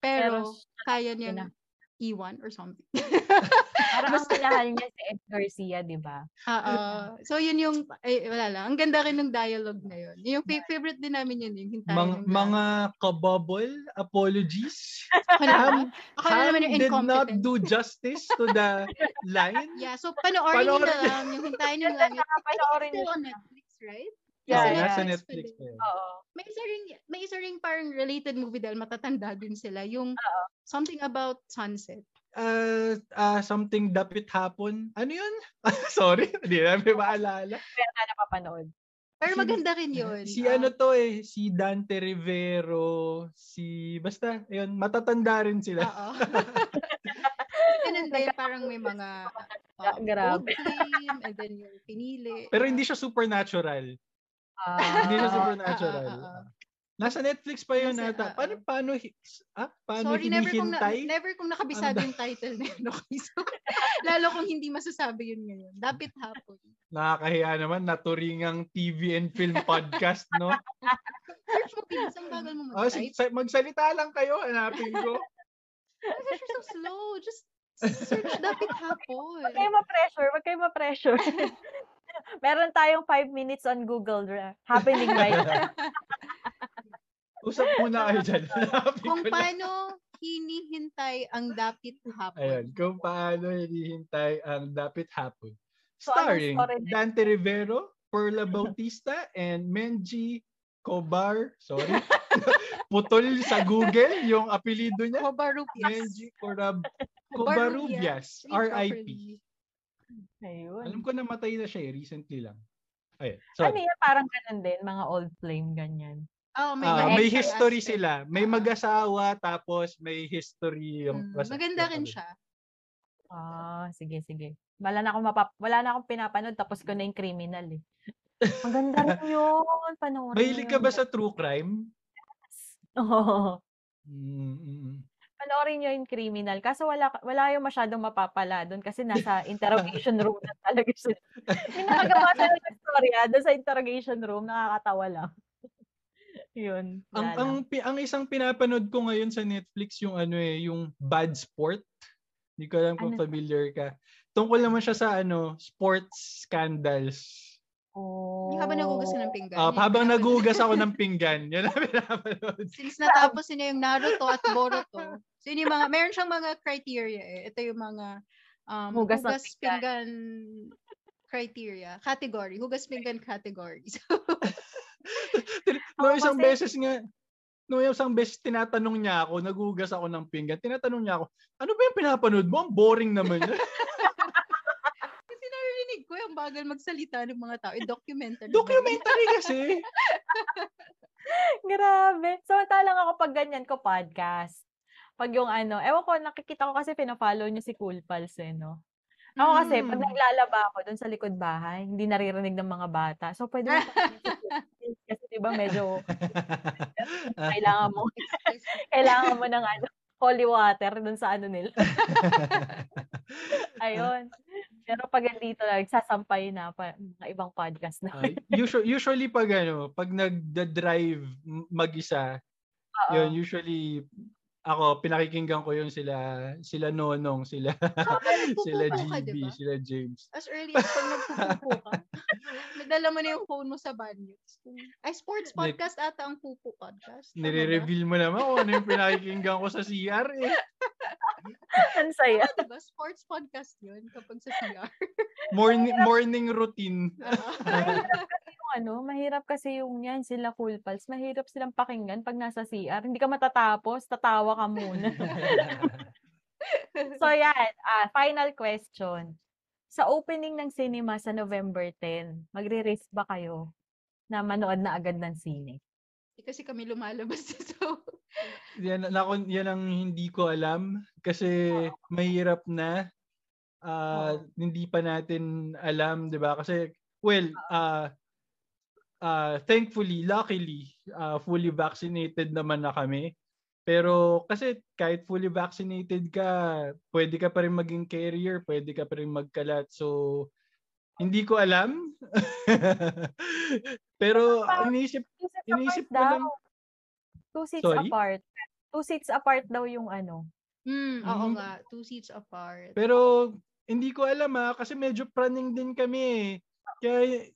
Pero, Pero kaya niyang Pina- iwan or something. Parang ang minahal niya si Ed Garcia, di ba? Oo. so yun yung ay wala lang. Ang ganda rin ng dialogue na yun. Yung fa- favorite din namin yun, yung hintayin Mga, ng mga kabubble apologies. Ham, ako na naman yung Ham did not do justice to the line. Yeah, so panoorin niyo na Panoorin. lang yung hintayin ng langit. I think Panoorin on siya. Netflix, right? Yeah, yeah. nasa Netflix Netflix. Oo. May isa ring, may isa ring parang related movie dahil matatanda din sila. Yung something about sunset. Uh, uh, something dapit hapon. Ano yun? Sorry, hindi namin maalala. Kaya na napapanood. Pero maganda rin yun. Si Ah, ano to eh, si Dante Rivero, si, basta, ayun, matatanda rin sila. Oo. Ganun din, parang may mga um, grabe. flame, and then yung pinili. Pero hindi siya supernatural. Ah, Hindi siya supernatural. ah, ah, ah. Nasa Netflix pa yun Nasa- ata. ah, Paano, ah. paano, ah, paano Sorry, never kong, na, never kong nakabisado Ano yung title na yun. Okay, so, lalo kung hindi masasabi yun ngayon. Dapit hapon. Nakakahiya naman, naturingang TV and film podcast, no? Search mo, bilis. Ang bagal mo Oh, mag-type. sig- sa- magsalita lang kayo, hanapin ko. Oh you're so slow. Just search dapit hapon. Huwag kayo ma-pressure. Huwag kayo ma-pressure. Meron tayong five minutes on Google happening right now. Usap muna kayo dyan. Kung paano hinihintay ang dapit hapon. Ayun, kung paano hinihintay ang dapit hapon. So, Starring na- Dante Rivero, Perla Bautista, and Menji Kobar. Sorry. Putol sa Google yung apelido niya. Cobarupias. Menji Korab. Read R.I.P. Ayun. Alam ko namatay na siya eh, recently lang. Ayun, Ano sorry. yan? Parang ganun din. Mga old flame, ganyan. Oh, may, mga may history aspect. sila. May Ah. mag-asawa tapos may history yung Mm, basta- maganda rin siya. Ah, sige, sige. Wala na akong mapap wala na akong pinapanood tapos ko na yung criminal eh. Maganda rin yun. Panoorin Mahilig ka ba sa true crime? Oo. Mm, mm, mm. Panoorin nyo yung criminal. Kaso wala, wala yung masyadong mapapala doon kasi nasa interrogation room na talaga sila. Yung nakagawa sila ng story ah, doon sa interrogation room, nakakatawa lang. Yun. Ang ang ang isang pinapanood ko ngayon sa Netflix yung ano eh, yung Bad Sport. Hindi ko alam kung Ano familiar ka. Tungkol naman siya sa ano, sports scandals. Oh. Yung habang nagugas ka ng pinggan. Ah, yun yung habang nagugas ako ng pinggan, yun ang pinapanood. Since natapos niya yung Naruto at Boruto. So yun yung mga, meron siyang mga criteria eh. Ito yung mga um, Hugas hugas, ng pinggan criteria. Category. Hugas pinggan category. So, no, isang kasi- beses nga, no, isang beses tinatanong niya ako, nagugas ako ng pinggan, tinatanong niya ako, ano ba yung pinapanood mo? Ang boring naman yun. yung bagal magsalita ng mga tao. Eh, documentary. Documentary kasi. Grabe. Samantalang ako pag ganyan ko podcast. Pag yung ano, ewan ko, nakikita ko kasi pinafollow niyo si Cool Pals eh, no? Ako kasi, pag Mm. naglalaba ako doon sa likod bahay, hindi naririnig ng mga bata. So, pwede mo kasi diba medyo kailangan mo, kailangan mo ng ano, holy water doon sa ano nila. Ayun. Pero pag andito na, nagsasampay na pa mga ibang podcast na. Ah, usually, usually pag ano, pag nagda-drive mag-isa, Oo. yun usually ako pinakikinggan ko yung sila sila Nonong, sila sila nagpupupo ka, GB, diba? sila James. As early as pag nagpupupo ka, nadala mo na yung phone mo sa banyo. Ay, sports podcast ata ang pupo podcast. Nire-reveal mo naman kung ano yung pinakikinggan ko sa CR eh. Ang saya. Ah, diba? Sports podcast yun kapag sa CR. Morning morning routine. Yung ano, mahirap kasi yung yan, sila Cool Pals. Mahirap silang pakinggan pag nasa CR. Hindi ka matatapos, tatawa ka muna. so yan, ah, final question. Sa opening ng cinema sa November 10, magre-risk ba kayo na manood na agad ng sine? Eh, Kasi kami lumalabas so yan, nako, yan ang hindi ko alam kasi mahirap na ah, hindi pa natin alam, 'di ba? Kasi well, ah ah, thankfully, luckily, ah, fully vaccinated naman na kami. Pero kasi kahit fully vaccinated ka, pwede ka pa rin maging carrier, pwede ka pa rin magkalat. So hindi ko alam. Pero Iniisip apart ko lang- Two seats Sorry? apart. Two seats apart daw yung ano. Hmm, oo Mhm. nga. Two seats apart. Pero hindi ko alam ah kasi medyo praning din kami eh. Kaya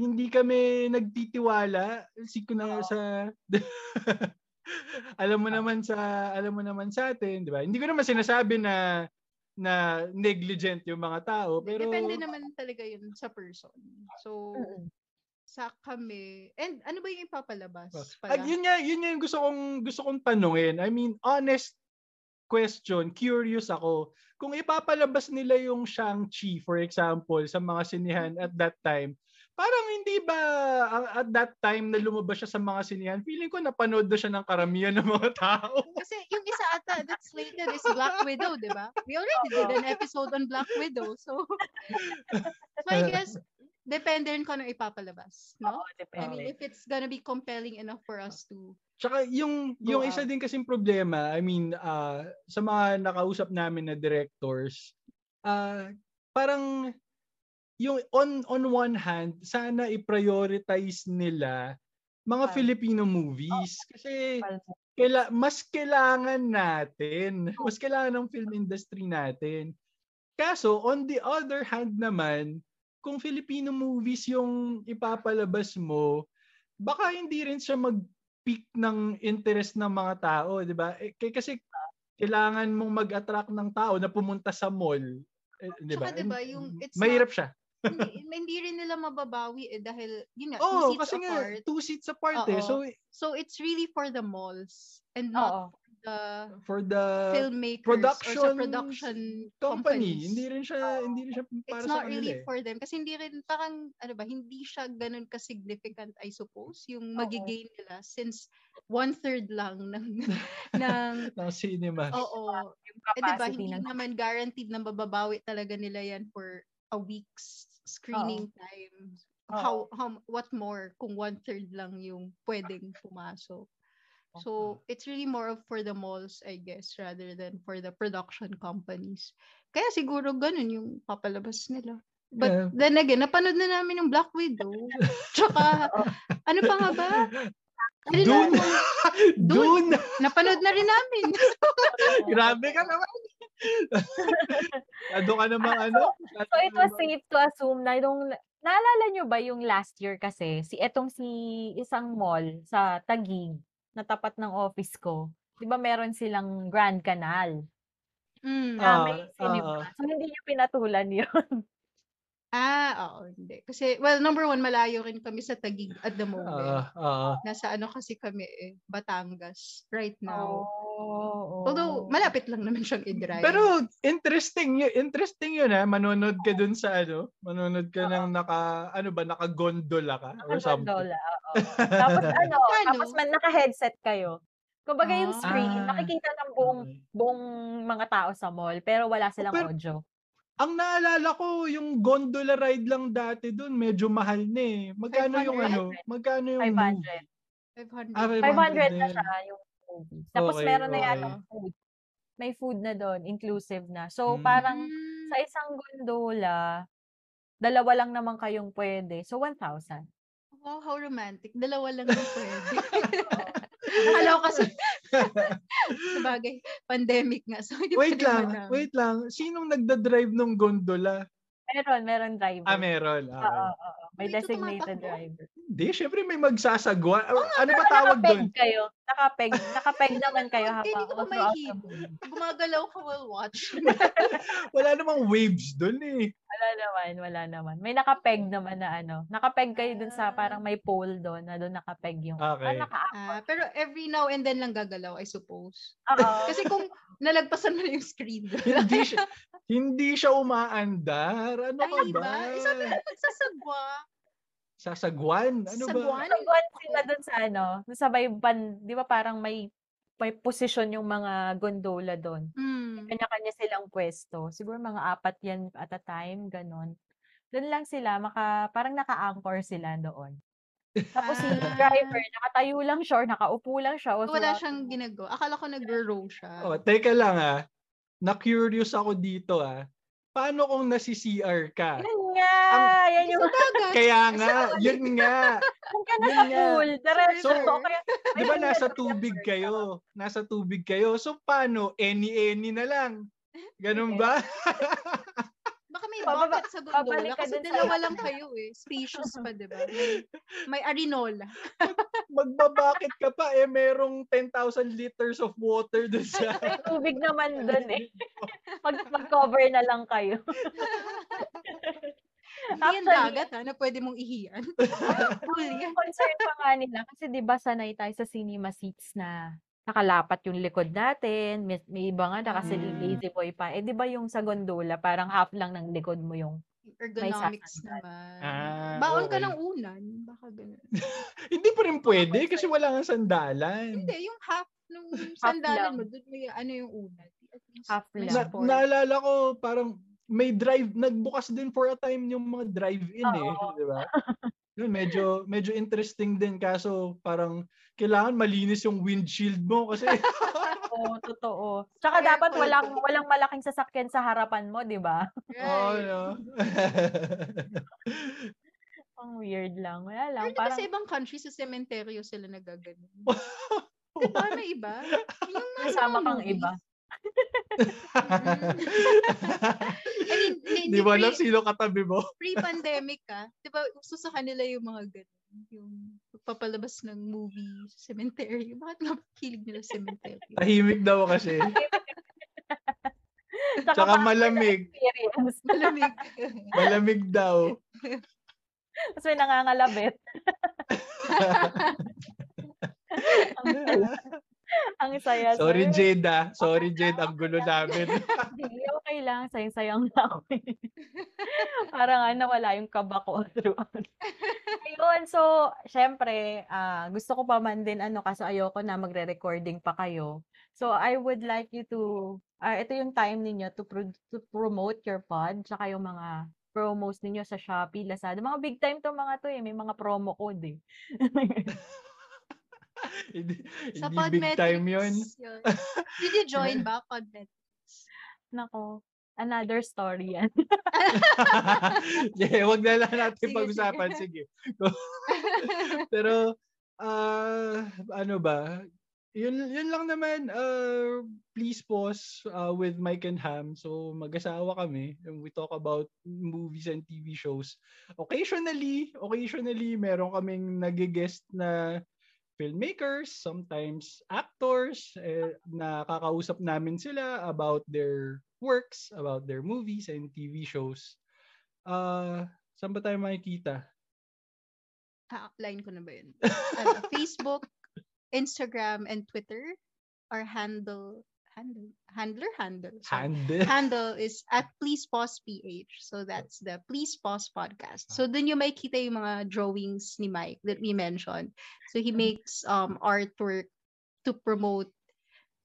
hindi kami nagtitiwala si na sa alam mo naman sa alam mo naman sa atin, 'di ba? Hindi ko naman sinasabi na na negligent yung mga tao, pero Depende naman talaga yun sa person. So, sa kami, and ano ba yung ipapalabas? At Pala? yun nga, yun nga yung gusto kong gusto kong tanungin. I mean, honest question, curious ako. Kung ipapalabas nila yung Shang-Chi, for example, sa mga sinihan at that time, parang hindi ba at that time na lumabas siya sa mga sinihan, feeling ko napanood na siya ng karamihan ng mga tao. Kasi yung isa ata that's slated is Black Widow, di ba? We already did an episode on Black Widow. So, so I guess, depende rin kung ano ipapalabas. No? Oo, I mean, if it's gonna be compelling enough for us to Tsaka yung yung isa out. din kasing problema, I mean, ah, sa mga nakausap namin na directors, ah parang yung on on one hand, sana i-prioritize nila mga Ah. Filipino movies kasi Pal- kaila, mas kailangan natin, mas kailangan ng film industry natin. Kaso on the other hand naman, kung Filipino movies yung ipapalabas mo, baka hindi rin siya mag-peak ng interest ng mga tao, 'di ba? Eh, kasi kailangan mong mag-attract ng tao na pumunta sa mall, eh, 'di ba? Tsaka, 'di ba, yung it's mahirap not- siya. hindi, hindi rin nila mababawi eh dahil yun nga, Oo, two seats kasi nga apart. two seats apart eh. Oo. So So it's really for the malls and not Oo. The for the filmmakers or production sa production company, companies. hindi rin siya hindi rin siya para It's sa not kanila really eh. for them kasi hindi rin parang ano ba hindi siya ganun ka significant I suppose yung Oo. magigain nila since one third lang ng ng ng cinema. oo eh, diba, capacity hindi ng naman guaranteed na mababawi talaga nila yan for a week's screening time. How, how, what more kung one third lang yung pwedeng pumasok. So, it's really more of for the malls, I guess, rather than for the production companies. Kaya siguro ganun yung papalabas nila. But Yeah. then again, napanood na namin yung Black Widow. Tsaka, ano pa nga ba? Ano na- Dune! Dune! Napanood na rin namin. Grabe ka naman! Ado ka namang ano? So it was safe to assume na yung naalala nyo ba yung last year kasi si etong si isang mall sa Taguig na tapat ng office ko. 'Di ba meron silang Grand Canal Mm. na Ah, may oo. So hindi niyo pinatulan 'yun. Ah, oo, hindi. Kasi, well, number one, malayo rin kami sa Taguig at the moment. Ah, ah. Nasa ano kasi kami eh, Batangas right now. Oh, Although, malapit lang naman siyang i-drive. Pero interesting yun, interesting yun ha. Manonood ka dun sa ano, manonood ka ng naka, ano ba, naka-gondola ka or something. Dola, oo. Tapos ano, Magkano? tapos man naka-headset kayo. Kumbaga yung Ah. screen, nakikita ng buong Okay. buong mga tao sa mall, pero wala silang pero- audio. Ang naalala ko, yung gondola ride lang dati dun, medyo mahal na eh. Magkano yung 500? ano? Magkano yung 500. movie? 500. Ah, 500 na din. siya yung movie. Tapos Okay, meron na okay. yata food. May food na doon, inclusive na. So Mm. parang sa isang gondola, dalawa lang naman kayong pwede. So, 1,000. Wow, how romantic. Dalawa lang yung pwede. Akala ko kasi, sabagay, pandemic nga. So, hindi Wait lang, madami. wait lang. Sinong nagda-drive ng gondola? Meron, meron driver. Ah, meron. Oo, Ah, oo, oo. May Dito designated tumatakbo. driver. Hindi, syempre may magsasagwa. ano ba tawag doon? nakapeg kayo. Nakapeg. Nakapeg naman kayo Hindi, habang hindi ko mahihip. movie. Gumagalaw ka while watching. Wala namang waves doon eh. Wala naman, wala naman. May nakapeg naman na ano. Nakapeg kayo dun sa Ah. parang may pole doon na doon nakapeg yung. Okay. Ah, naka Ah, pero every now and then lang gagalaw, I suppose. Oo. Kasi kung nalagpasan mo na yung screen doon. hindi siya hindi siya umaandar. Ano ka Ay, ba? ba? Eh, sabi mo magsasagwa. Sasagwan? Ano ba? Sagwan? Nagwan sila dun sa ano, dun sa may ban, di ba parang may may posisyon yung mga gondola doon. Hmm. Kanya-kanya silang pwesto. Siguro mga apat yan at a time, ganon. Doon lang sila, maka, parang naka-anchor sila doon. Tapos si Ah. driver, nakatayo lang siya or nakaupo lang siya. all Wala throughout siyang ginagawa. Akala ko nagro-row siya. Oh, teka lang ah. Na-curious ako dito ah. Paano kung nasi-CR ka? Nga! yan yung. Kaya nga, yun nga. kung ka na sa nga. pool. Diretso. So, kaya, Di ba nasa tubig kayo? Nasa tubig kayo. So paano? Any-any na lang. Ganun ba? Baka may bucket sa gondola ka kasi sa dalawa ilalim. lang kayo eh. Spacious pa, di ba? May, may arinola. Magbabakit ka pa eh. Merong 10,000 liters of water dun sa... may tubig naman doon eh. Mag, mag-cover na lang kayo. Hindi yan dagat ha, na pwede mong ihiyan. Pool yan. Yung concern pa nga nila kasi 'di ba sanay tayo sa cinema seats na nakalapat yung likod natin. May, may iba nga na kasi Mm. lazy boy pa. Eh 'di ba yung sa gondola parang half lang ng likod mo yung Ergonomics naman. Ah, Baon ka okay. ng unan. Baka ganun. Hindi pa rin pwede kasi wala nga sandalan. Hindi, yung half nung Half sandalan lang. mo, doon may ano yung unan. Half lang. Na, naalala ko parang may drive, nagbukas din for a time yung mga drive-in eh. Oo. Di ba? Yun, medyo, medyo interesting din kaso parang kailangan malinis yung windshield mo kasi Oo, totoo. Tsaka dapat walang walang malaking sasakyan sa harapan mo, 'di ba? oh, Right. no. Ang weird lang. Wala lang. Pero Parang sa ibang country, sa sementeryo sila nagaganon? Di ba? May iba? Yung kasama kang movies. iba. I mean, hindi, Di mo alam sino katabi mo. pre-pandemic ka, di ba, uso sa kanila yung mga ganun. Yung pagpapalabas ng movie sa cemetery. Bakit nga kilig nila sa cemetery? Tahimik daw kasi. Tsaka malamig. Malamig. Malamig daw. Tapos may nangangalabit. ang, saya. Sorry sir. Jade ah. Sorry Jade, ang gulo namin. Hindi, okay lang. Sayang-sayang na ako. eh. Parang ano, wala yung kaba ko throughout. Ayun, so, syempre, ah, gusto ko pa man din, ano, kasi ayoko na magre-recording pa kayo. So, I would like you to, ah, ito yung time ninyo to, pro- to promote your pod, tsaka yung mga promos ninyo sa Shopee, Lazada. Mga big time to mga to eh. May mga promo code eh. hindi Sa hindi big time yun. Yun. Did you join ba, Podmetrics? Nako, another story yan. yeah, wag na lang natin Sige, pag-usapan. Sige. Pero, ah ano ba? Yun, yun lang naman. Uh, please pause uh, with Mike and Ham. So, mag-asawa kami. And we talk about movies and TV shows. Occasionally, occasionally, meron kaming nag-guest na filmmakers, sometimes actors, eh, na kakausap namin sila about their works, about their movies and TV shows. Ah, saan ba tayo makikita? Ah, line ko na ba yun? Ano, Facebook, Instagram, and Twitter. Our handle, handle, handler, handle. sorry. Hand. handle is at Please Pause PH. So that's the Please Pause podcast. So dun yung makita yung mga drawings ni Mike that we mentioned. So he makes um artwork to promote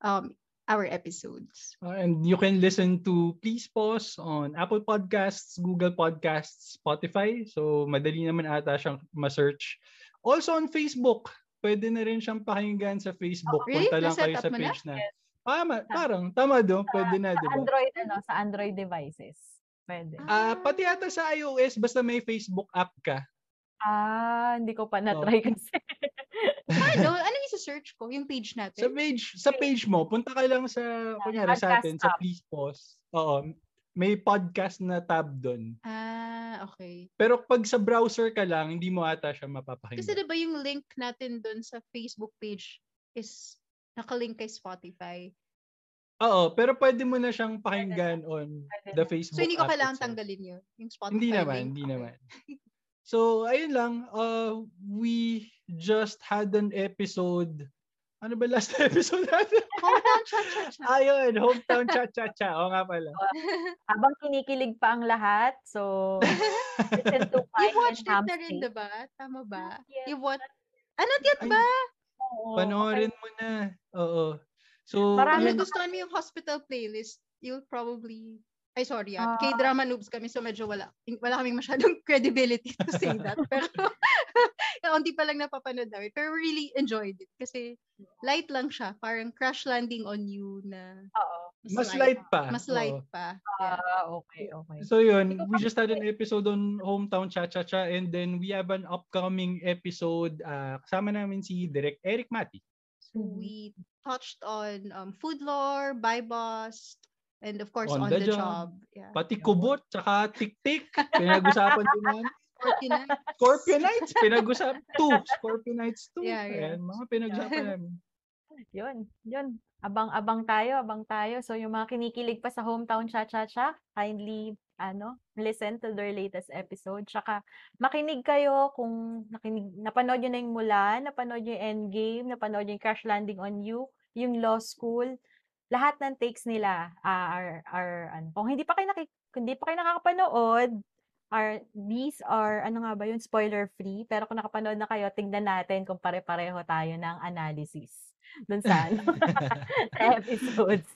um our episodes. Uh, and you can listen to Please Pause on Apple Podcasts, Google Podcasts, Spotify. So madali naman ata siyang ma-search. Also on Facebook. Pwede na rin siyang pakinggan sa Facebook. Really? Punta lang kayo sa mo na? page na. Tama, parang, tama do. Pwede na, di Sa ba? Android, ano, sa Android devices. Pwede. Ah, pati ata sa iOS, basta may Facebook app ka. Ah, hindi ko pa Oh. na-try kasi. Ano? Ano yung search ko? Yung page Sa natin? page, sa page mo, punta ka lang sa, kunyari sa atin, sa app. Please Pause. Oo, may podcast na tab doon. Ah, okay. Pero pag sa browser ka lang, hindi mo ata siya Kasi mapapakinggan. diba yung link natin dun sa Facebook page is nakalink kay Spotify. Oo, pero pwede mo na siyang pakinggan on the. Facebook So, hindi ko kailangan itself. tanggalin yun. Yung Spotify Hindi naman, link. hindi Okay. naman. So, ayun lang. Uh, we just had an episode. Ano ba last episode natin? Hometown cha-cha-cha. Ayun, Hometown Cha-Cha-Cha. Oo nga pala. Habang kinikilig pa ang lahat, so listen to You Pine and watched it na rin, diba? Tama ba? Yes. You watch... Ah, not yet Ay, ba? Oo, Panoorin mo na. Oo. So, Kung Marami yun, nagustuhan mo yung hospital playlist, you'll probably... Ay, sorry ah. Ah. K-drama noobs kami, so medyo wala. Wala kaming masyadong credibility to say that. Pero, hindi pa lang napapanood namin. Pero really enjoyed it. Kasi light lang siya. Parang crash landing on you na Oo. mas light pa. Mas Oo. light pa. Yeah. Ah, okay, okay. So yun, we pa- just had an episode on Hometown Cha-Cha-Cha and then we have an upcoming episode uh, kasama namin si Direk Eric Mati. So we touched on um, food lore, buy boss, and of course On on, the the, job. job. Yeah. Pati kubot, tsaka tik-tik, pinag-usapan din namin. Scorpionite. Scorpionites, pinag-usapan. Two, Scorpionites two. Yeah, yeah. Ayan, mga pinag-usapan namin. Yun, yun. Abang-abang tayo, abang tayo. So, yung mga kinikilig pa sa Hometown Cha-Cha-Cha, kindly, ano, listen to their latest episode. Tsaka, makinig kayo kung nakinig, napanood nyo na yung Mulan, napanood nyo yung Endgame, napanood nyo yung Crash Landing on You, yung Law School. Lahat ng takes nila ah, are, are, ano, kung hindi pa kayo kung hindi pa kayo nakakapanood, are, these are, ano nga ba yun, spoiler free. Pero kung nakapanood na kayo, tignan natin kung pare-pareho tayo ng analysis dun sa, ano, episodes.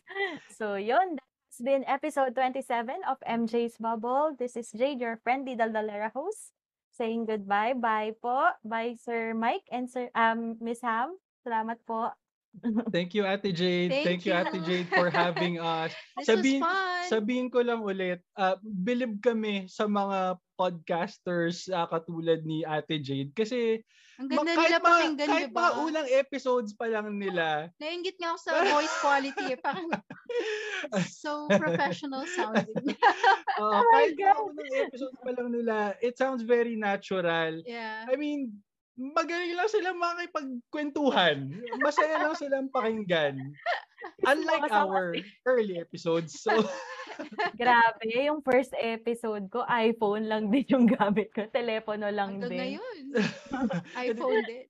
So, yun. That's been episode 27 of MJ's Bubble. This is Jade, your friendly Daldalera host, saying goodbye. Bye po. Bye, Sir Mike and Sir um Miss Ham. Salamat po. Thank you, Ate Jade. Thank Thank, you, Ate. Jade, for having us. This Sabihin- was fun. Sabihin ko lang ulit, uh, believe kami sa mga podcasters ah, katulad ni Ate Jade kasi Ang ma- ganda kahit nila mga- pakinggan, kahit di ba? mga unang episodes pa lang nila, Nainggit nga ako sa voice quality. Eh. Parang so professional sounding. Oo, kahit mga unang episodes pa lang nila, it sounds very natural. yeah. I mean, magaling lang sila makipagkwentuhan. Masaya lang silang pakinggan. Unlike our early episodes. So, Grabe, yung first episode ko, iPhone lang din yung gamit ko. Telepono lang Hanggang din. ngayon. iPhone din.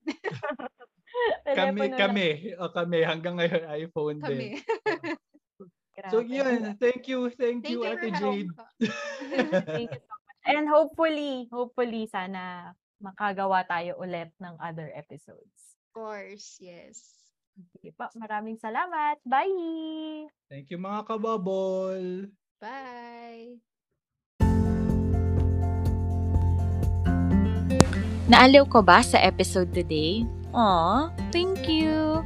kami, lang. kami, o kami, hanggang ngayon iPhone din. Kami. So Grabe. yun, thank you, thank, Thank you, Ate Jade. Thank you so much. And hopefully, hopefully, sana makagawa tayo ulit ng other episodes. Of course, yes. Sige po, maraming salamat. Bye! Thank you mga kababol. Bye. Naaliw ko ba sa episode today? Aw, thank you!